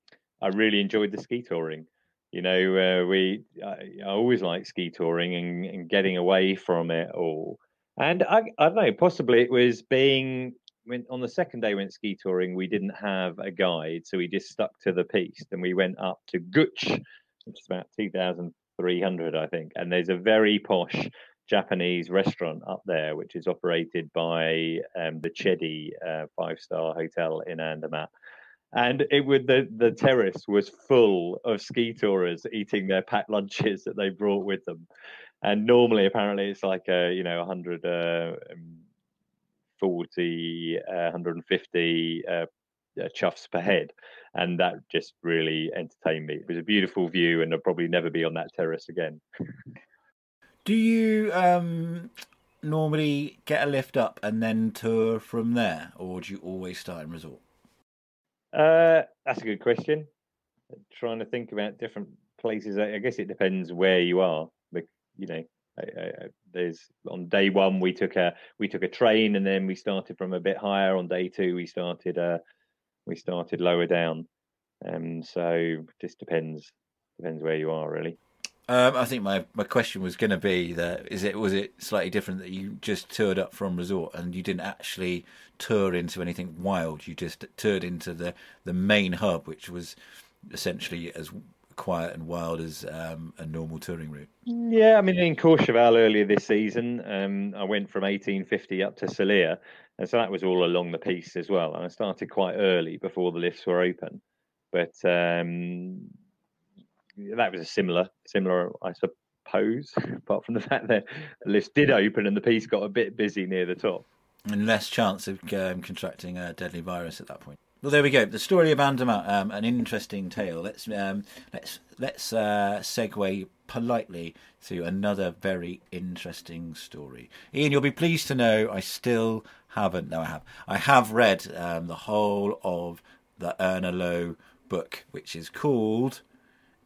Speaker 2: I really enjoyed the ski touring. You know, uh, we I, I, always like ski touring and, and getting away from it all. And I, I don't know, possibly it was being when on the second day we went ski touring, we didn't have a guide, so we just stuck to the piste and we went up to Gütsch, which is about two thousand three hundred, I think. And there's a very posh Japanese restaurant up there, which is operated by um, the Chedi uh, five star hotel in Andermatt. And it would the the terrace was full of ski tourers eating their packed lunches that they brought with them. And normally, apparently, it's like a you know 100 uh, um, 40, uh, 150 uh, uh, chuffs per head. And that just really entertained me. It was a beautiful view, and I'll probably never be on that terrace again. *laughs*
Speaker 1: Do you um, normally get a lift up and then tour from there, or do you always start in resort?
Speaker 2: Uh, that's a good question. trying to think about different places. I guess it depends where you are. But you know, there's on day one we took a we took a train and then we started from a bit higher. On day two we started uh we started lower down. Um, so just depends depends where you are really.
Speaker 1: Um, I think my, my question was going to be that is it was it slightly different that you just toured up from resort and you didn't actually tour into anything wild. You just toured into the the main hub, which was essentially as quiet and wild as um, a normal touring route.
Speaker 2: Yeah, I mean in Courchevel earlier this season, um, I went from 1850 up to Saulire, and so that was all along the piste as well. And I started quite early before the lifts were open, but um, that was a similar, similar, I suppose. Apart from the *laughs* fact that the lifts did open and the piste got a bit busy near the top,
Speaker 1: and less chance of um, contracting a deadly virus at that point. Well, there we go. The story of Andermatt, um, an interesting tale. Let's um, let's let's uh, segue politely to another very interesting story. Ian, you'll be pleased to know I still haven't. No, I have. I have read um, the whole of the Erna Low book, which is called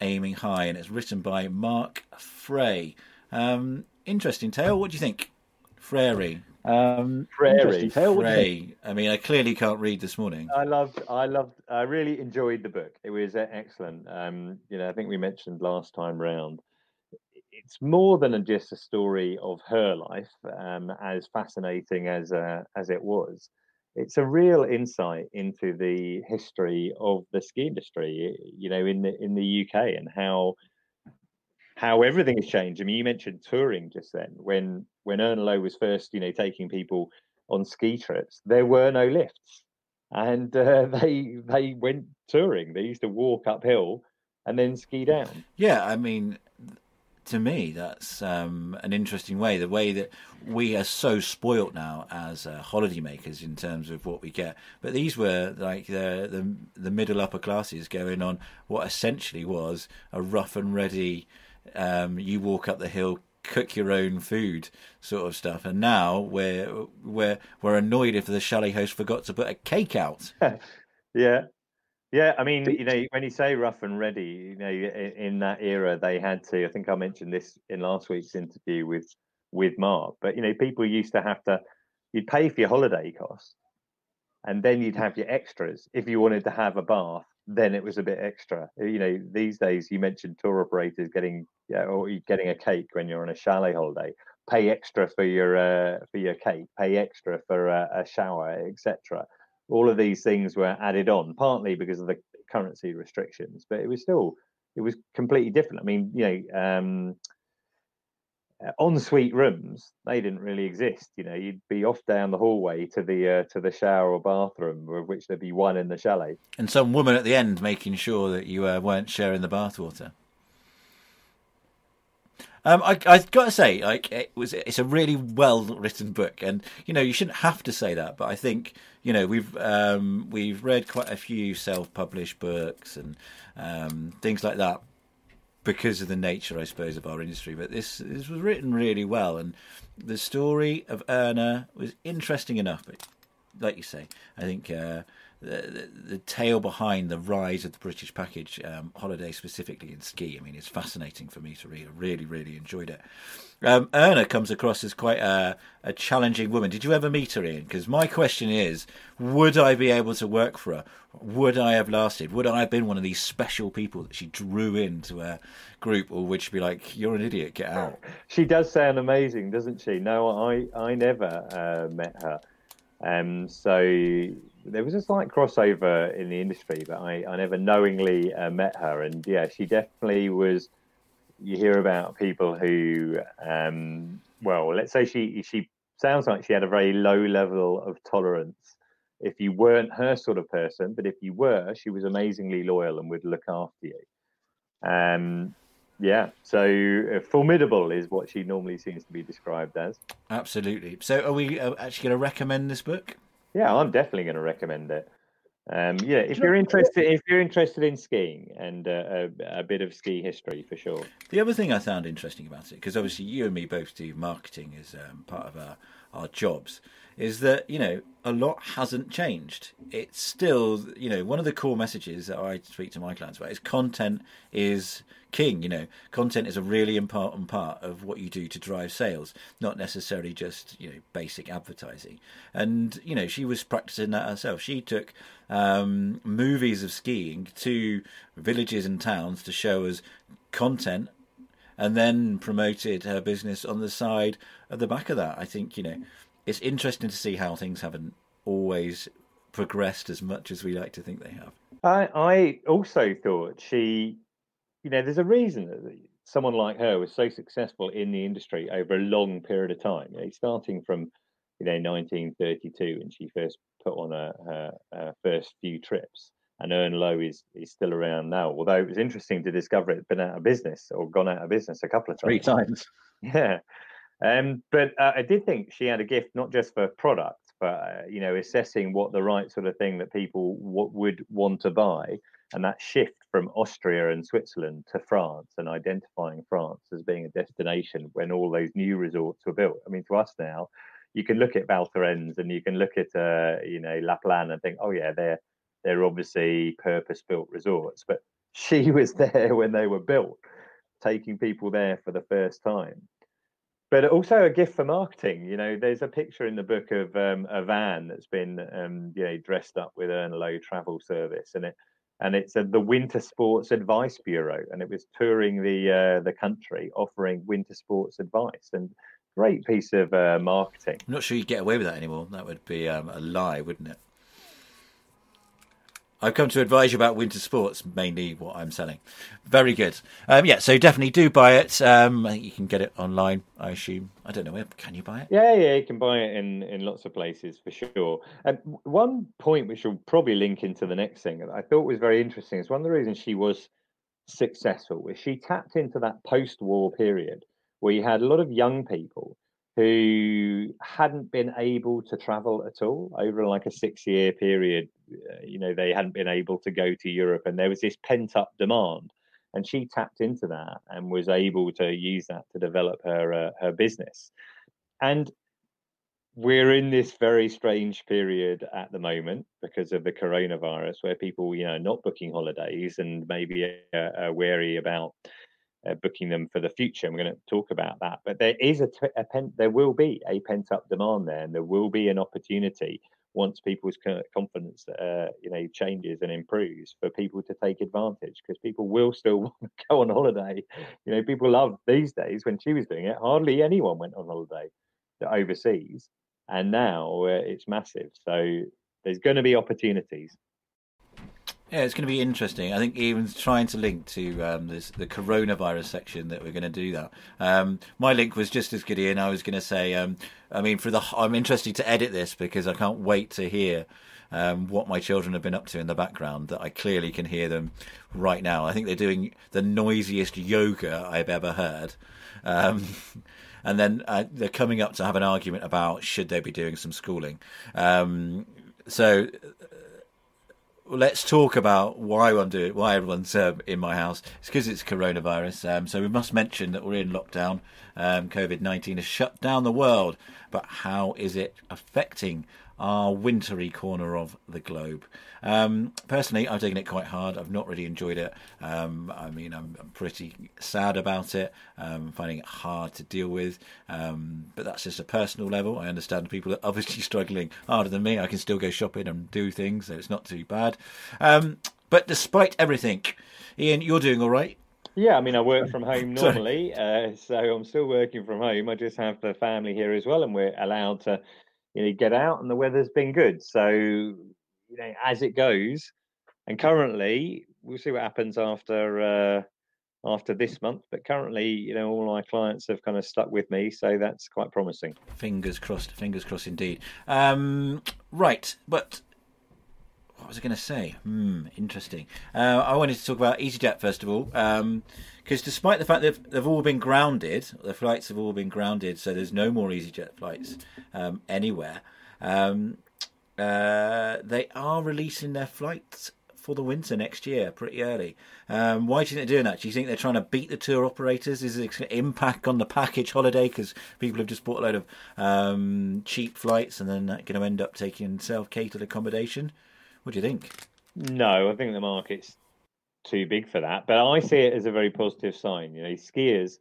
Speaker 1: Aiming High, and it's written by Mark Frey. Um, interesting tale. What do you think, Frey?
Speaker 2: Um, Frary.
Speaker 1: Frey. I mean, I clearly can't read this morning.
Speaker 2: I loved, I loved, I really enjoyed the book. It was uh, excellent. Um, you know, I think we mentioned last time round. It's more than just a story of her life, um, as fascinating as uh, as it was. It's a real insight into the history of the ski industry. You know, in the in the UK and how how everything has changed. I mean, you mentioned touring just then. When when Erna Low was first, you know, taking people on ski trips, there were no lifts, and uh, *laughs* they they went touring. They used to walk uphill and then ski down.
Speaker 1: Yeah, I mean, to me, that's um, an interesting way. The way that we are so spoilt now as uh, holiday makers in terms of what we get, but these were like the, the the middle upper classes going on what essentially was a rough and ready um, you walk up the hill, cook your own food, sort of stuff. And now we're we're we're annoyed if the chalet host forgot to put a cake out. *laughs*
Speaker 2: yeah, yeah. I mean, you know, when you say rough and ready, you know, in, in that era, they had to. I think I mentioned this in last week's interview with with Mark. But you know, people used to have to. You'd pay for your holiday costs, and then you'd have your extras if you wanted to have a bath then it was a bit extra. You know, these days you mentioned tour operators getting yeah, or getting a cake when you're on a chalet holiday. Pay extra for your uh, for your cake. Pay extra for a, a shower, etc. All of these things were added on, partly because of the currency restrictions, but it was still it was completely different. I mean, you know, um, uh, ensuite rooms they didn't really exist you know you'd be off down the hallway to the uh, to the shower or bathroom of which there'd be one in the chalet.
Speaker 1: And some woman at the end making sure that you uh, weren't sharing the bathwater. Um, I, I've got to say, like it was, it's a really well written book, and you know you shouldn't have to say that, but I think you know we've um, we've read quite a few self published books and um, things like that because of the nature, I suppose, of our industry. But this this was written really well, and the story of Erna was interesting enough. But like you say, I think. Uh, the, the, tale behind the rise of the British package um, holiday, specifically in ski. I mean, it's fascinating for me to read. I really, really enjoyed it. Um, Erna comes across as quite a, a challenging woman. Did you ever meet her, Ian? Because my question is, would I be able to work for her? Would I have lasted? Would I have been one of these special people that she drew into a group, or would she be like, "You're an idiot, get out"?
Speaker 2: She does sound amazing, doesn't she? No, I I never uh, met her. Um, so there was a slight crossover in the industry, but I, I never knowingly uh, met her. And yeah, she definitely was. You hear about people who, um, well, let's say she she sounds like she had a very low level of tolerance. If you weren't her sort of person, but if you were, she was amazingly loyal and would look after you. Um, yeah, so uh, formidable is what she normally seems to be described as.
Speaker 1: Absolutely. So, are we uh, actually going to recommend this book?
Speaker 2: Yeah, I'm definitely going to recommend it. Um, yeah, if you're interested, if you're interested in skiing and uh, a, a, bit of ski history for sure.
Speaker 1: The other thing I found interesting about it, because obviously you and me both do marketing as um, part of our our jobs, is that you know a lot hasn't changed. It's still you know one of the core messages that I speak to my clients about is content is king. You know, content is a really important part of what you do to drive sales, not necessarily just you know basic advertising. And you know, she was practicing that herself. She took um, movies of skiing to villages and towns to show us content, and then promoted her business on the side at the back of that. I think you know, it's interesting to see how things haven't always progressed as much as we like to think they have.
Speaker 2: I, I also thought she you know, there's a reason that someone like her was so successful in the industry over a long period of time. You know, starting from you know 1932 when she first put on her, her, her first few trips, and Erna Low is is still around now. Although it was interesting to discover it's been out of business or gone out of business a couple of times.
Speaker 1: Three times. *laughs*
Speaker 2: Yeah. Um, but uh, I did think she had a gift not just for product, but uh, you know, assessing what the right sort of thing that people w- would want to buy, and that shift from Austria and Switzerland to France and identifying France as being a destination when all those new resorts were built. I mean, to us now, you can look at Val Thorens and you can look at uh, you know La Plagne and think, oh yeah, they're they're obviously purpose-built resorts, but *laughs* she was there when they were built, taking people there for the first time. But also a gift for marketing. You know, there's a picture in the book of um, a van that's been, um, you know, dressed up with Erna Low travel service, and it and it's uh, the Winter Sports Advice Bureau, and it was touring the uh, the country, offering winter sports advice, and great piece of uh, marketing.
Speaker 1: I'm not sure you'd get away with that anymore. That would be um, a lie, wouldn't it? I've come to advise you about winter sports, mainly what I'm selling. Very good. Um, yeah, so definitely do buy it. Um, I think you can get it online, I assume. I don't know where can you buy it?
Speaker 2: Yeah, yeah, you can buy it in in lots of places for sure. And one point which will probably link into the next thing that I thought was very interesting is one of the reasons she was successful was she tapped into that post-war period where you had a lot of young people who hadn't been able to travel at all over like a six year period. Uh, you know, they hadn't been able to go to Europe, and there was this pent up demand. And she tapped into that and was able to use that to develop her uh, her business. And we're in this very strange period at the moment because of the coronavirus, where people, you know, not booking holidays and maybe uh, are wary about uh, booking them for the future. And we're going to talk about that. But there is a, pen, there will be a pent up demand there, and there will be an opportunity once people's confidence, uh, you know, changes and improves for people to take advantage because people will still *laughs* want to go on holiday. You know, people love these days when she was doing it. Hardly anyone went on holiday overseas, and now uh, it's massive. So there's going to be opportunities.
Speaker 1: Yeah, it's going to be interesting. I think even trying to link to um, this, the coronavirus section that we're going to do that. Um, my link was just as good, Ian. I was going to say, um, I mean, for the I'm interested to edit this because I can't wait to hear um, what my children have been up to in the background that I clearly can hear them right now. I think they're doing the noisiest yoga I've ever heard. Um, *laughs* and then uh, they're coming up to have an argument about should they be doing some schooling. Um, so let's talk about why I'm doing why everyone's uh, in my house. It's because it's coronavirus. Um, so we must mention that we're in lockdown. Um, COVID nineteen has shut down the world, but how is it affecting our wintry corner of the globe. Um, personally, I've taken it quite hard. I've not really enjoyed it. Um, I mean, I'm, I'm, pretty sad about it, um, finding it hard to deal with. Um, but that's just a personal level. I understand people are obviously *laughs* struggling harder than me. I can still go shopping and do things, so it's not too bad. Um, but despite everything, Ian, you're doing all right.
Speaker 2: Yeah, I mean, I work from home *laughs* normally, uh, so I'm still working from home. I just have the family here as well, and we're allowed to you know get out and the weather's been good. So you know as it goes and currently we'll see what happens after uh after this month but currently you know all my clients have kind of stuck with me so that's quite promising.
Speaker 1: Fingers crossed fingers crossed indeed. Um right but what was I going to say? Hmm, interesting. Uh, I wanted to talk about EasyJet first of all, because um, despite the fact that they've all been grounded, the flights have all been grounded, so there's no more EasyJet flights um, anywhere. Um, uh, they are releasing their flights for the winter next year, pretty early. Um, why do you think they're doing that? Do you think they're trying to beat the tour operators? Is it impact on the package holiday because people have just bought a load of um, cheap flights and then going to end up taking self-catered accommodation? What do you think?
Speaker 2: No, I think the market's too big for that. But I see it as a very positive sign. You know, skiers,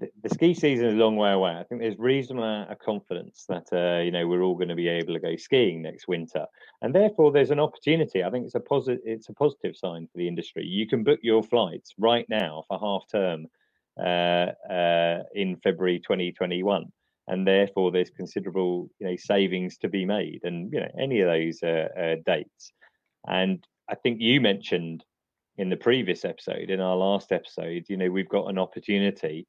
Speaker 2: the, the ski season is a long way away. I think there's reasonable amount of confidence that uh, you know we're all going to be able to go skiing next winter, and therefore there's an opportunity. I think it's a positive. It's a positive sign for the industry. You can book your flights right now for half term uh, uh, in February 2021 and therefore there's considerable you know savings to be made and you know any of those uh, uh, dates and I think you mentioned in the previous episode, in our last episode, you know, we've got an opportunity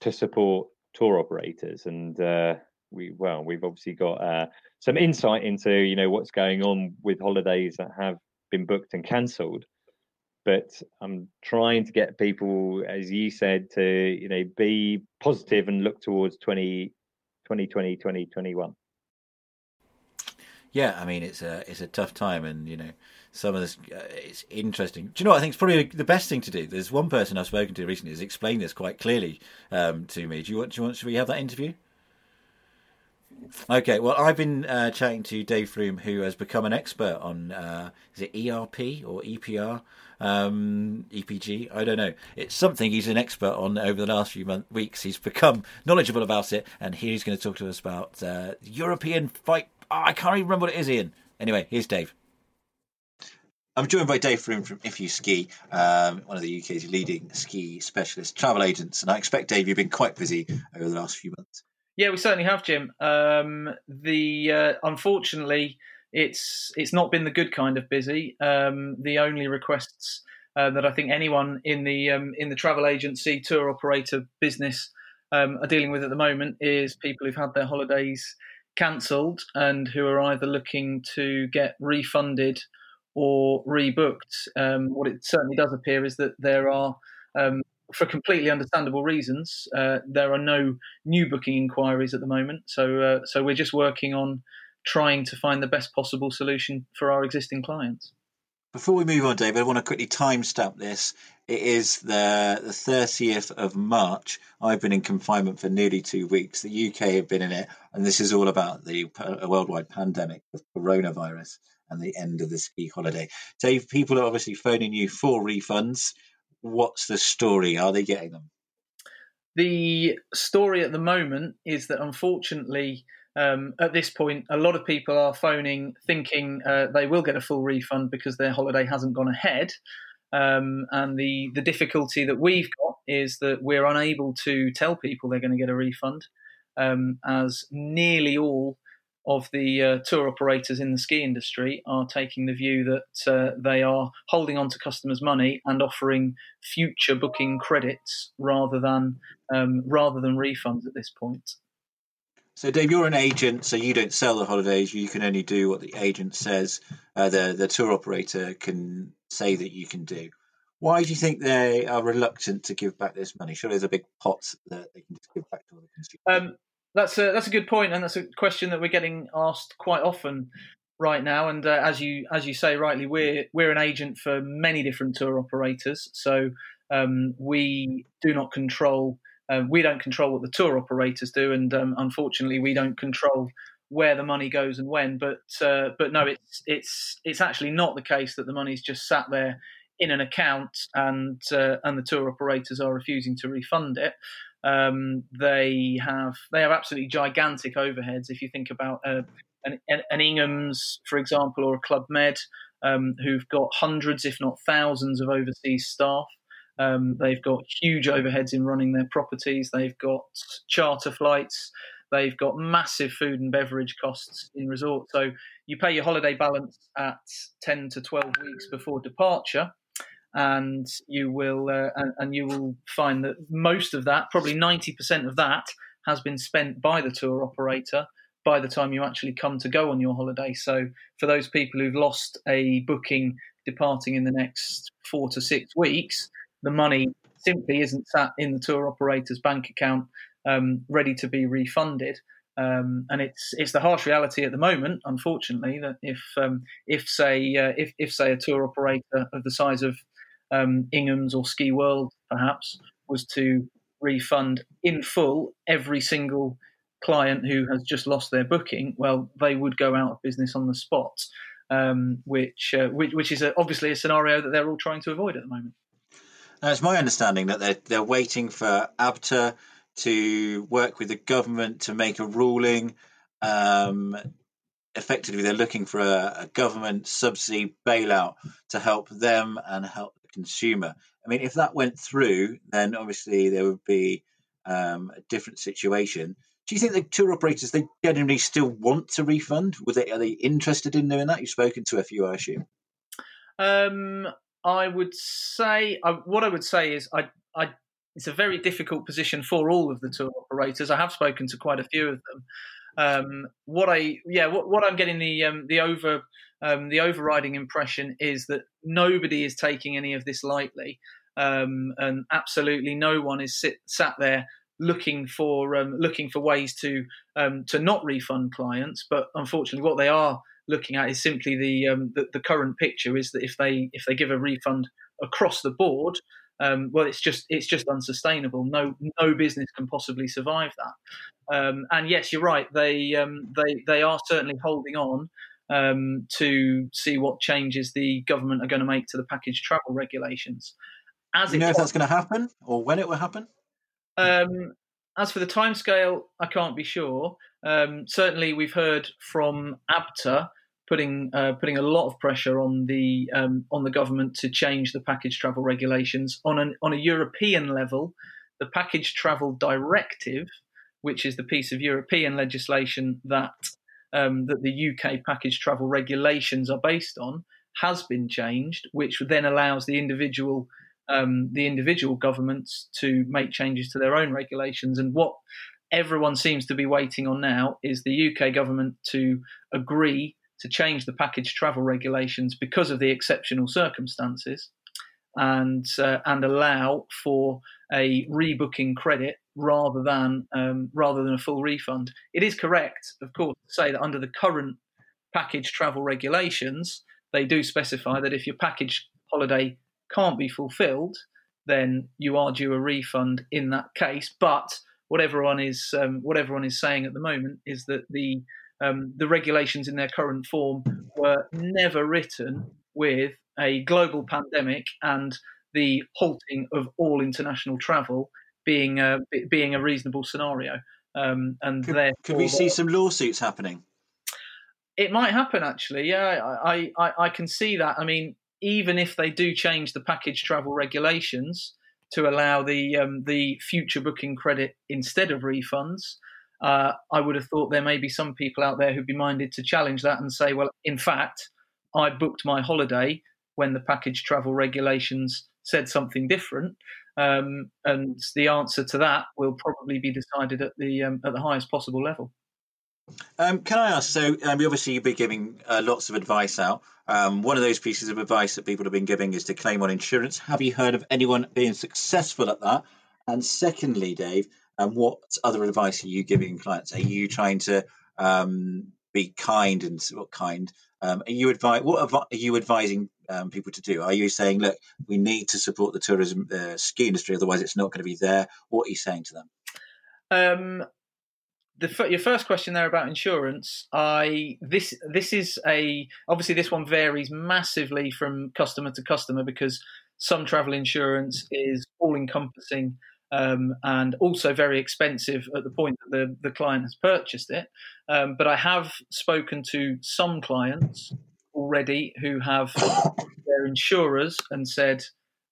Speaker 2: to support tour operators, and uh, we well, we've obviously got uh, some insight into you know what's going on with holidays that have been booked and cancelled. But I'm trying to get people, as you said, to you know be positive and look towards 20, 2020, 2021
Speaker 1: yeah, I mean it's a it's a tough time, and you know some of this uh, it's interesting. Do you know what I think? It's probably the best thing to do. There's one person I've spoken to recently has explained this quite clearly um, to me. Do you want? Do you want? Should we have that interview? Okay, well, I've been uh, chatting to Dave Froome, who has become an expert on uh, is it ERP or EPR, um, EPG? I don't know. It's something he's an expert on over the last few month, weeks. He's become knowledgeable about it, and here he's going to talk to us about uh, European fight Oh, I can't even remember what it is, Ian. Anyway, here's Dave.
Speaker 7: I'm joined by Dave Froome from If You Ski, um, one of the UK's leading ski specialist travel agents. And I expect, Dave, you've been quite busy over the last few months.
Speaker 8: Yeah, we certainly have, Jim. Um, the uh, unfortunately, it's it's not been the good kind of busy. Um, the only requests uh, that I think anyone in the um, in the travel agency tour operator business um, are dealing with at the moment is people who've had their holidays cancelled and who are either looking to get refunded or rebooked. Um, what it certainly does appear is that there are, um, for completely understandable reasons, uh, there are no new booking inquiries at the moment. So, uh, so we're just working on trying to find the best possible solution for our existing clients.
Speaker 7: Before we move on, David, I want to quickly timestamp this. It is the the thirtieth of March. I've been in confinement for nearly two weeks. The UK have been in it, and this is all about the worldwide pandemic of coronavirus and the end of the ski holiday. Dave, people are obviously phoning you for refunds. What's the story? Are they getting them?
Speaker 8: The story at the moment is that unfortunately um, at this point, a lot of people are phoning thinking uh, they will get a full refund because their holiday hasn't gone ahead. Um, and the, the difficulty that we've got is that we're unable to tell people they're going to get a refund, um, as nearly all of the uh, tour operators in the ski industry are taking the view that uh, they are holding on to customers' money and offering future booking credits rather than um, rather than refunds at this point.
Speaker 7: So, Dave, you're an agent, so you don't sell the holidays. You can only do what the agent says. Uh, the the tour operator can say that you can do. Why do you think they are reluctant to give back this money? Surely there's a big pot that they can just give back to all the
Speaker 8: consumer. Um, that's a that's a good point, and that's a question that we're getting asked quite often right now. And uh, as you as you say rightly, we're we're an agent for many different tour operators, so um, we do not control. Uh, we don't control what the tour operators do, and um, unfortunately, we don't control where the money goes and when. But uh, but no, it's it's it's actually not the case that the money's just sat there in an account and uh, and the tour operators are refusing to refund it. Um, they have they have absolutely gigantic overheads. If you think about uh, an, an Ingham's, for example, or a Club Med, um, who've got hundreds, if not thousands, of overseas staff. Um, they've got huge overheads in running their properties. They've got charter flights. They've got massive food and beverage costs in resort. So you pay your holiday balance at 10 to 12 weeks before departure. And you will, uh, and, and you will find that most of that, probably ninety percent of that, has been spent by the tour operator by the time you actually come to go on your holiday. So for those people who've lost a booking departing in the next four to six weeks, the money simply isn't sat in the tour operator's bank account um, ready to be refunded. Um, and it's it's the harsh reality at the moment, unfortunately, that if um, if say uh, if if say a tour operator of the size of um, Ingham's or Ski World perhaps was to refund in full every single client who has just lost their booking, well, they would go out of business on the spot, um, which, uh, which, which is a, obviously a scenario that they're all trying to avoid at the moment.
Speaker 7: Now, it's my understanding that they're they're waiting for ABTA to work with the government to make a ruling. Um, effectively, they're looking for a, a government subsidy bailout to help them and help the consumer. I mean, if that went through, then obviously there would be um, a different situation. Do you think the tour operators they genuinely still want to refund? Were they are they interested in doing that? You've spoken to a few, I assume.
Speaker 8: Um, I would say uh, what I would say is I, I it's a very difficult position for all of the tour operators. I have spoken to quite a few of them. Um, what I yeah what, what I'm getting the um, the over um, the overriding impression is that nobody is taking any of this lightly, um, and absolutely no one is sit, sat there looking for um, looking for ways to um, to not refund clients. But unfortunately, what they are looking at is simply the, um, the, the current picture is that if they if they give a refund across the board, um, well, it's just it's just unsustainable. No no business can possibly survive that. Um, and yes, you're right. They um, they they are certainly holding on. to see what changes the government are going to make to the package travel regulations.
Speaker 7: As you know if that's going to happen or when it will happen?
Speaker 8: Um, as for the timescale, I can't be sure. Um, certainly, we've heard from ABTA putting uh, putting a lot of pressure on the um, on the government to change the package travel regulations on an on a European level. The package travel directive, which is the piece of European legislation that um, that the UK package travel regulations are based on, has been changed, which then allows the individual um, the individual governments to make changes to their own regulations. And what everyone seems to be waiting on now is the UK government to agree to change the package travel regulations because of the exceptional circumstances and uh, and allow for a rebooking credit rather than um, rather than a full refund. It is correct, of course, to say that under the current package travel regulations, they do specify that if your package holiday can't be fulfilled, then you are due a refund in that case. But what everyone is um, what everyone is saying at the moment is that the um, the regulations in their current form were never written with a global pandemic and the halting of all international travel being a, being a reasonable scenario. Um, and
Speaker 7: could, could we see some lawsuits happening?
Speaker 8: It might happen, actually. Yeah, I, I, I can see that. I mean, even if they do change the package travel regulations to allow the um, the future booking credit instead of refunds, uh, I would have thought there may be some people out there who'd be minded to challenge that and say, well, in fact, I booked my holiday when the package travel regulations said something different. Um, and the answer to that will probably be decided at the um, at the highest possible level.
Speaker 7: Um, can I ask? So, um, obviously, you've been giving uh, lots of advice out. Um, one of those pieces of advice that people have been giving is to claim on insurance. Have you heard of anyone being successful at that? And secondly, Dave, um, what other advice are you giving clients? Are you trying to um, be kind and what kind? Um, are you advise what are you advising um, people to do? Are you saying, look, we need to support the tourism uh, ski industry, otherwise it's not going to be there? What are you saying to them?
Speaker 8: Um, the, your first question there about insurance, I this this is a obviously this one varies massively from customer to customer because some travel insurance is all encompassing um, and also very expensive at the point that the, the client has purchased it. Um, but I have spoken to some clients already who have *coughs* their insurers and said,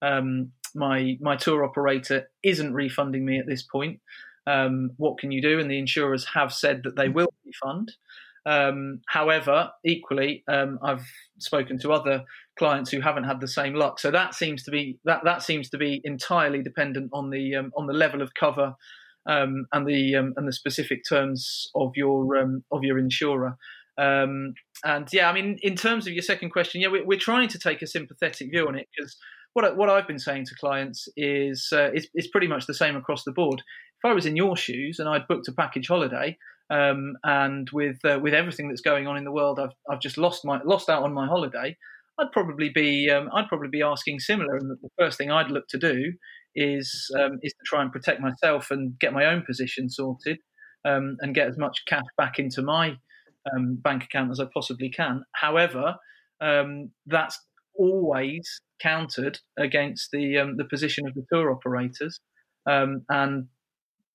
Speaker 8: um, my my tour operator isn't refunding me at this point. Um, what can you do? And the insurers have said that they will refund. Um, however, equally, um, I've spoken to other clients who haven't had the same luck. So that seems to be that that seems to be entirely dependent on the um, on the level of cover um, and the um, and the specific terms of your um, of your insurer. and yeah, I mean, in terms of your second question, yeah, we're, we're trying to take a sympathetic view on it because what what I've been saying to clients is, uh, pretty much the same across the board. If I was in your shoes and I'd booked a package holiday, um, and with uh, with everything that's going on in the world, I've I've just lost my lost out on my holiday. I'd probably be um, I'd probably be asking similar, and the first thing I'd look to do is um, is to try and protect myself and get my own position sorted, um, and get as much cash back into my um, bank account as I possibly can. However, um, that's always countered against the um, the position of the tour operators, and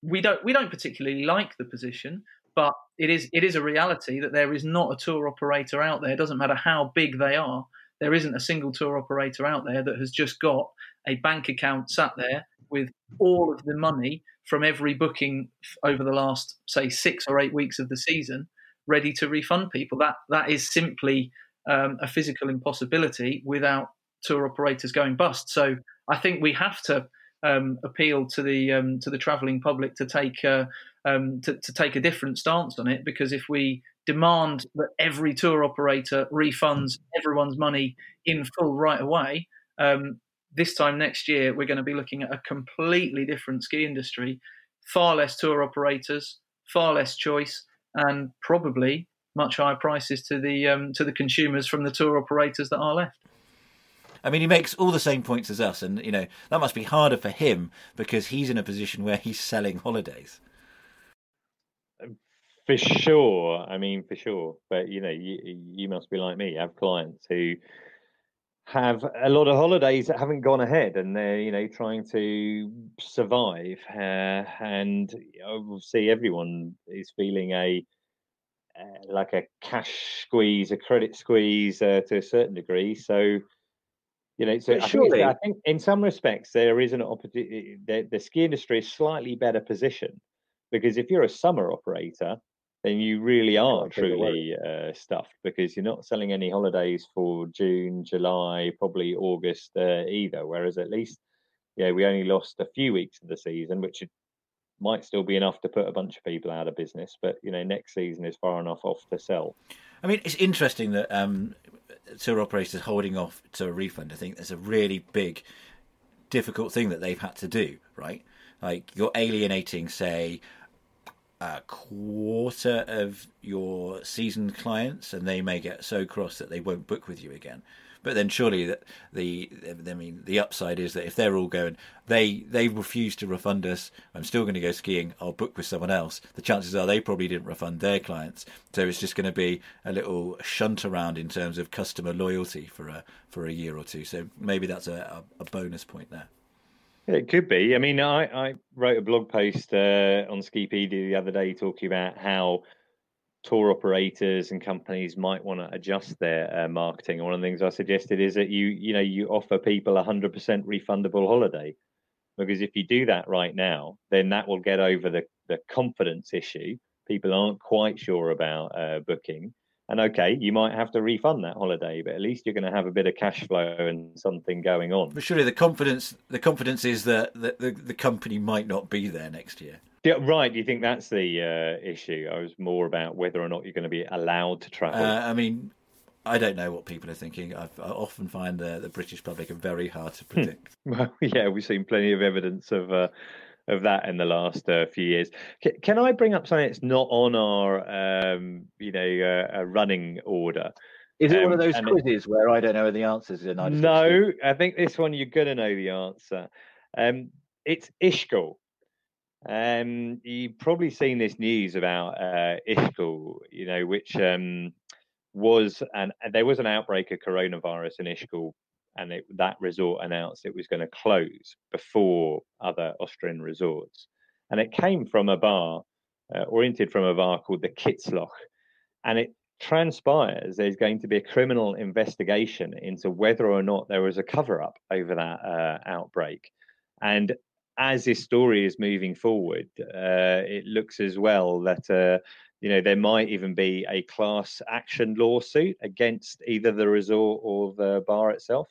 Speaker 8: we don't we don't particularly like the position, but it is it is a reality that there is not a tour operator out there. It doesn't matter how big they are. There isn't a single tour operator out there that has just got a bank account sat there with all of the money from every booking over the last say six or eight weeks of the season ready to refund people. That that is simply um, a physical impossibility without tour operators going bust. So I think we have to um, appeal to the um, to the travelling public to take uh, um, to, to, take a different stance on it because if we demand that every tour operator refunds everyone's money in full right away, um, this time next year we're going to be looking at a completely different ski industry, far less tour operators, far less choice, and probably much higher prices to the um, to the consumers from the tour operators that are left.
Speaker 1: I mean, he makes all the same points as us, and you know that must be harder for him because he's in a position where he's selling holidays.
Speaker 2: For sure, I mean, for sure. But you know, you you must be like me. I have clients who have a lot of holidays that haven't gone ahead, and they're you know trying to survive. Uh, and obviously, everyone is feeling a uh, like a cash squeeze, a credit squeeze uh, to a certain degree. So, you know, so I think, I think, in some respects there is an opportunity. The, the ski industry is slightly better positioned because if you're a summer operator, then you really are truly uh, stuffed because you're not selling any holidays for June, July, probably August uh, either. Whereas at least, yeah, we only lost a few weeks of the season, which might still be enough to put a bunch of people out of business. But you know, next season is far enough off to sell.
Speaker 1: I mean, it's interesting that um, tour operators holding off to a refund. I think that's a really big, difficult thing that they've had to do. Right, like you're alienating, say, a quarter of your seasoned clients, and they may get so cross that they won't book with you again. But then surely that the I mean the upside is that if they're all going, they they refuse to refund us. I'm still going to go skiing. I'll book with someone else. The chances are they probably didn't refund their clients. So it's just going to be a little shunt around in terms of customer loyalty for a for a year or two. So maybe that's a, a, a bonus point there.
Speaker 2: It could be. I mean, I, I wrote a blog post uh, on Skipedia the other day talking about how tour operators and companies might want to adjust their uh, marketing. And one of the things I suggested is that you you know you offer people a hundred percent refundable holiday because if you do that right now, then that will get over the the confidence issue. People aren't quite sure about uh, booking. And okay, you might have to refund that holiday, but at least you're going to have a bit of cash flow and something going on.
Speaker 1: But surely the confidence, the confidence is that the, the, the company might not be there next year.
Speaker 2: Yeah, right. Do you think that's the uh, issue? I was more about whether or not you're going to be allowed to travel.
Speaker 1: Uh, I mean, I don't know what people are thinking. I've, i often find the, the British public are very hard to hmm. predict. *laughs*
Speaker 2: well, yeah, we've seen plenty of evidence of uh, of that in the last uh, few years. C- can I bring up something that's not on our, um, you know, uh, running order?
Speaker 9: Is it um, one of um, those quizzes it, where I don't know the answers? And I
Speaker 2: no, I think this one you're going to know the answer. Um, it's Ischgl. Um, you've probably seen this news about uh, you know, which um, was an there was an outbreak of coronavirus in Ischgl, and it, that resort announced it was going to close before other Austrian resorts, and it came from a bar, uh, oriented from a bar called the Kitzloch, and it transpires there's going to be a criminal investigation into whether or not there was a cover up over that uh, outbreak, and as this story is moving forward, uh, it looks as well that uh, you know there might even be a class action lawsuit against either the resort or the bar itself.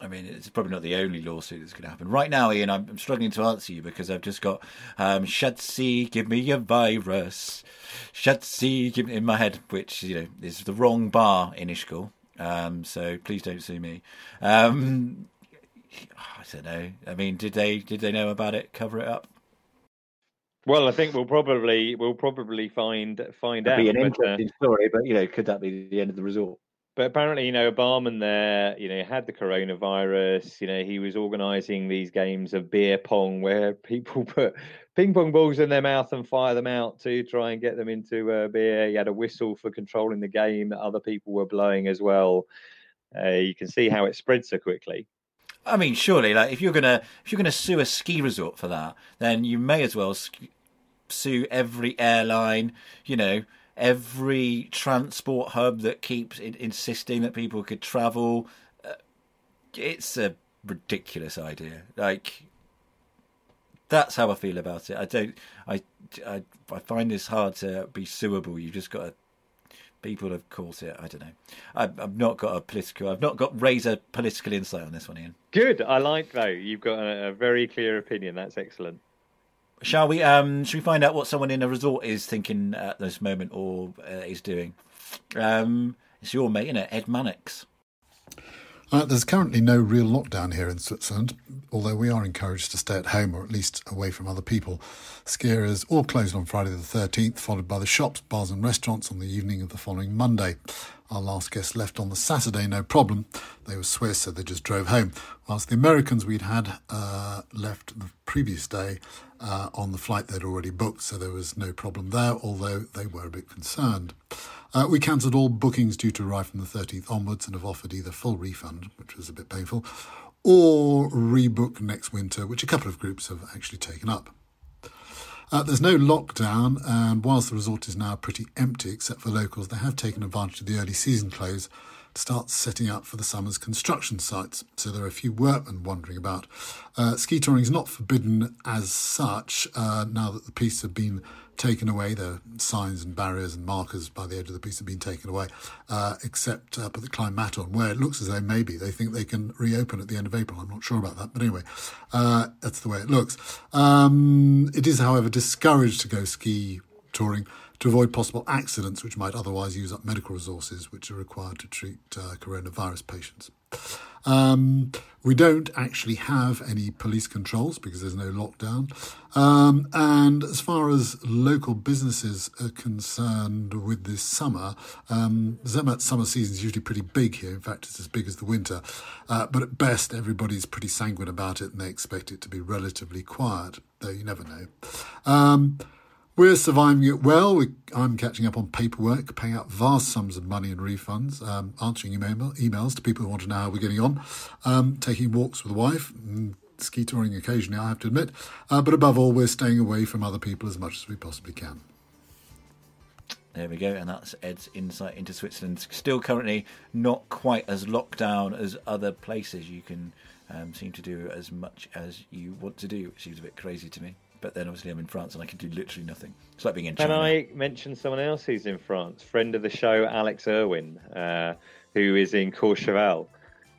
Speaker 1: I mean, it's probably not the only lawsuit that's going to happen. Right now, Iain, I'm, struggling to answer you because I've just got um, Schatzi, give me a virus. Schatzi, give me in my head, which, you know, is the wrong bar in Ischgl. Um, so please don't sue me. Um, I don't know. I mean, did they did they know about it? Cover it up?
Speaker 2: Well, I think we'll probably we'll probably find find
Speaker 9: It'd
Speaker 2: out.
Speaker 9: Be an but, uh, interesting uh, story, but you know, could that be the end of the resort?
Speaker 2: But apparently, you know, barman there, you know, had the coronavirus. You know, he was organising these games of beer pong where people *laughs* put ping pong balls in their mouth and fire them out to try and get them into uh, beer. He had a whistle for controlling the game that other people were blowing as well. Uh, you can see how it spread so quickly.
Speaker 1: I mean, surely, like if you're gonna if you're gonna sue a ski resort for that, then you may as well sue every airline. You know, every transport hub that keeps insisting that people could travel. Uh, it's a ridiculous idea. Like that's how I feel about it. I don't. I, I, I find this hard to be suable. You've just got to people have caught it. I don't know. I've, I've, not got a political. I've not got razor political insight on this one, Iain.
Speaker 2: Good. I like though. You've got a, a very clear opinion. That's excellent.
Speaker 1: Shall we? Um, we find out what someone in a resort is thinking at this moment or uh, is doing? Um, it's your mate, isn't it? Ed Mannix.
Speaker 10: Uh, there's currently no real lockdown here in Switzerland, although we are encouraged to stay at home or at least away from other people. Skiers all closed on Friday the 13th, followed by the shops, bars, and restaurants on the evening of the following Monday. Our last guest left on the Saturday, no problem. They were Swiss, so they just drove home. Whilst the Americans we'd had uh, left the previous day uh, on the flight they'd already booked, so there was no problem there, although they were a bit concerned. Uh, we cancelled all bookings due to arrive from the 13th onwards and have offered either full refund, which was a bit painful, or rebook next winter, which a couple of groups have actually taken up. Uh, there's no lockdown, and whilst the resort is now pretty empty except for locals, they have taken advantage of the early season close to start setting up for the summer's construction sites. So there are a few workmen wandering about. Uh, ski touring is not forbidden as such uh, now that the pistes have been taken away. The signs and barriers and markers by the edge of the piste have been taken away, uh, except up at the Matterhorn, where it looks as though maybe they think they can reopen at the end of April. I'm not sure about that, but anyway, uh, that's the way it looks. Um, it is, however, discouraged to go ski touring to avoid possible accidents which might otherwise use up medical resources which are required to treat uh, coronavirus patients. Um, we don't actually have any police controls because there's no lockdown. Um, and as far as local businesses are concerned with this summer, um, summer season is usually pretty big here. In fact, it's as big as the winter. Uh, but at best, everybody's pretty sanguine about it and they expect it to be relatively quiet, though you never know. Um, we're surviving it well. We, I'm catching up on paperwork, paying out vast sums of money in refunds, um, answering email, emails to people who want to know how we're getting on, um, taking walks with the wife, and ski touring occasionally, I have to admit. Uh, but above all, we're staying away from other people as much as we possibly can.
Speaker 1: There we go, and that's Ed's insight into Switzerland. Still currently not quite as locked down as other places. You can um, seem to do as much as you want to do, which seems a bit crazy to me but then obviously I'm in France and I can do literally nothing. It's like being in China.
Speaker 2: Can I mention someone else who's in France? Friend of the show, Alex Irwin, uh, who is in Courchevel.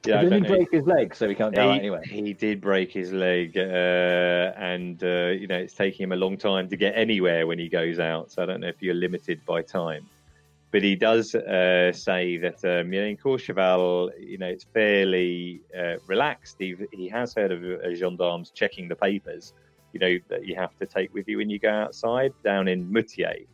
Speaker 9: Yeah, did he break his leg so he can't go
Speaker 2: he,
Speaker 9: anyway?
Speaker 2: He did break his leg, uh, and uh, you know it's taking him a long time to get anywhere when he goes out. So I don't know if you're limited by time, but he does uh, say that um, you know in Courchevel, you know it's fairly uh, relaxed. He, he has heard of uh, gendarmes checking the papers, you know that you have to take with you when you go outside down in Moutiers.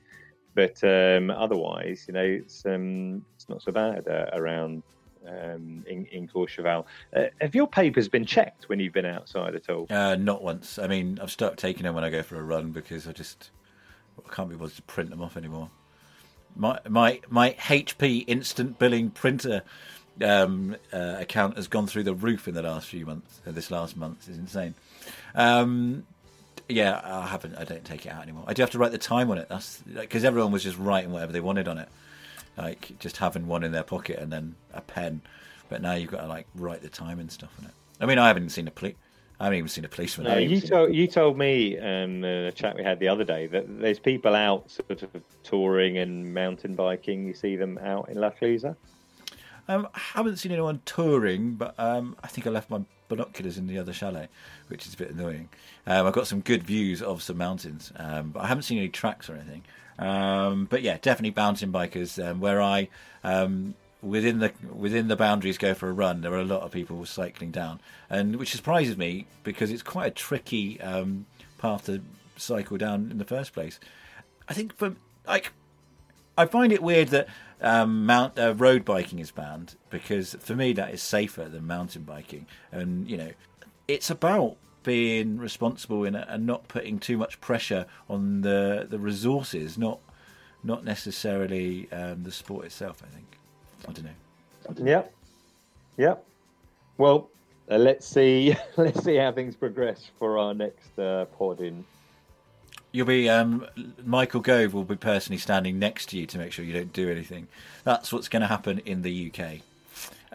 Speaker 2: But um, otherwise, you know, it's um, it's not so bad uh, around um, in, in Courchevel. Uh, have your papers been checked when you've been outside at all?
Speaker 1: Uh, not once. I mean, I've stopped taking them when I go for a run because I just I can't be bothered to print them off anymore. My my my HP instant billing printer um, uh, account has gone through the roof in the last few months. Uh, this last month is insane. Um, yeah, I haven't. I don't take it out anymore. I do have to write the time on it. That's because like, everyone was just writing whatever they wanted on it like just having one in their pocket and then a pen. But now you've got to like write the time and stuff on it. I mean, I haven't seen a police. I haven't even seen a policeman.
Speaker 2: No, you told you told me um, in a chat we had the other day that there's people out sort of touring and mountain biking. You see them out in La Clusaz.
Speaker 1: Um, I haven't seen anyone touring, but um, I think I left my binoculars in the other chalet, which is a bit annoying. Um, I've got some good views of some mountains, um, but I haven't seen any tracks or anything. Um, but yeah, definitely bouncing bikers. Um, where I um, within the within the boundaries go for a run, there are a lot of people cycling down, and which surprises me because it's quite a tricky um, path to cycle down in the first place. I think for like, I find it weird that um, mount uh, road biking is banned because for me that is safer than mountain biking, and you know, it's about being responsible in it and not putting too much pressure on the the resources, not not necessarily um, the sport itself. I think. I don't know.
Speaker 2: Yep. Yep. Well, uh, let's see. *laughs* let's see how things progress for our next uh, pod in.
Speaker 1: You'll be um, Michael Gove will be personally standing next to you to make sure you don't do anything. That's what's going to happen in the UK.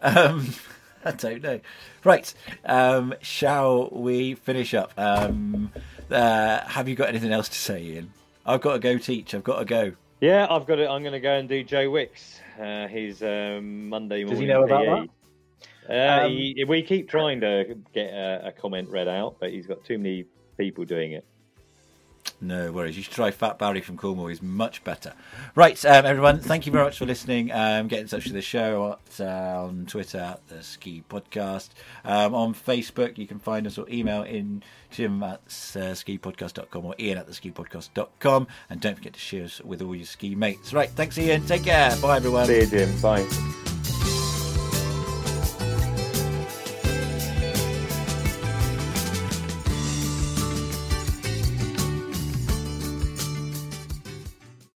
Speaker 1: Um, *laughs* I don't know. Right. Um, shall we finish up? Um, uh, have you got anything else to say, Iain? I've got to go teach. I've got to go.
Speaker 2: Yeah, I've got it. I'm going to go and do Joe Wicks. Uh, his um, Monday morning.
Speaker 9: Does he know about
Speaker 2: that? Uh, um, he, we keep trying to get a, a comment read out, but he's got too many people doing it.
Speaker 1: No worries. You should try Fat Barry from Cornwall. He's much better. Right, um, everyone. Thank you very much for listening. Um, get in touch with the show at, uh, on Twitter the Ski Podcast. Um, on Facebook, you can find us or email in Jim at uh, skipodcast.com or Iain at the skipodcast.com. And don't forget to share us with all your ski mates. Right, thanks, Iain. Take care. Bye, everyone.
Speaker 2: See you, Jim. Bye.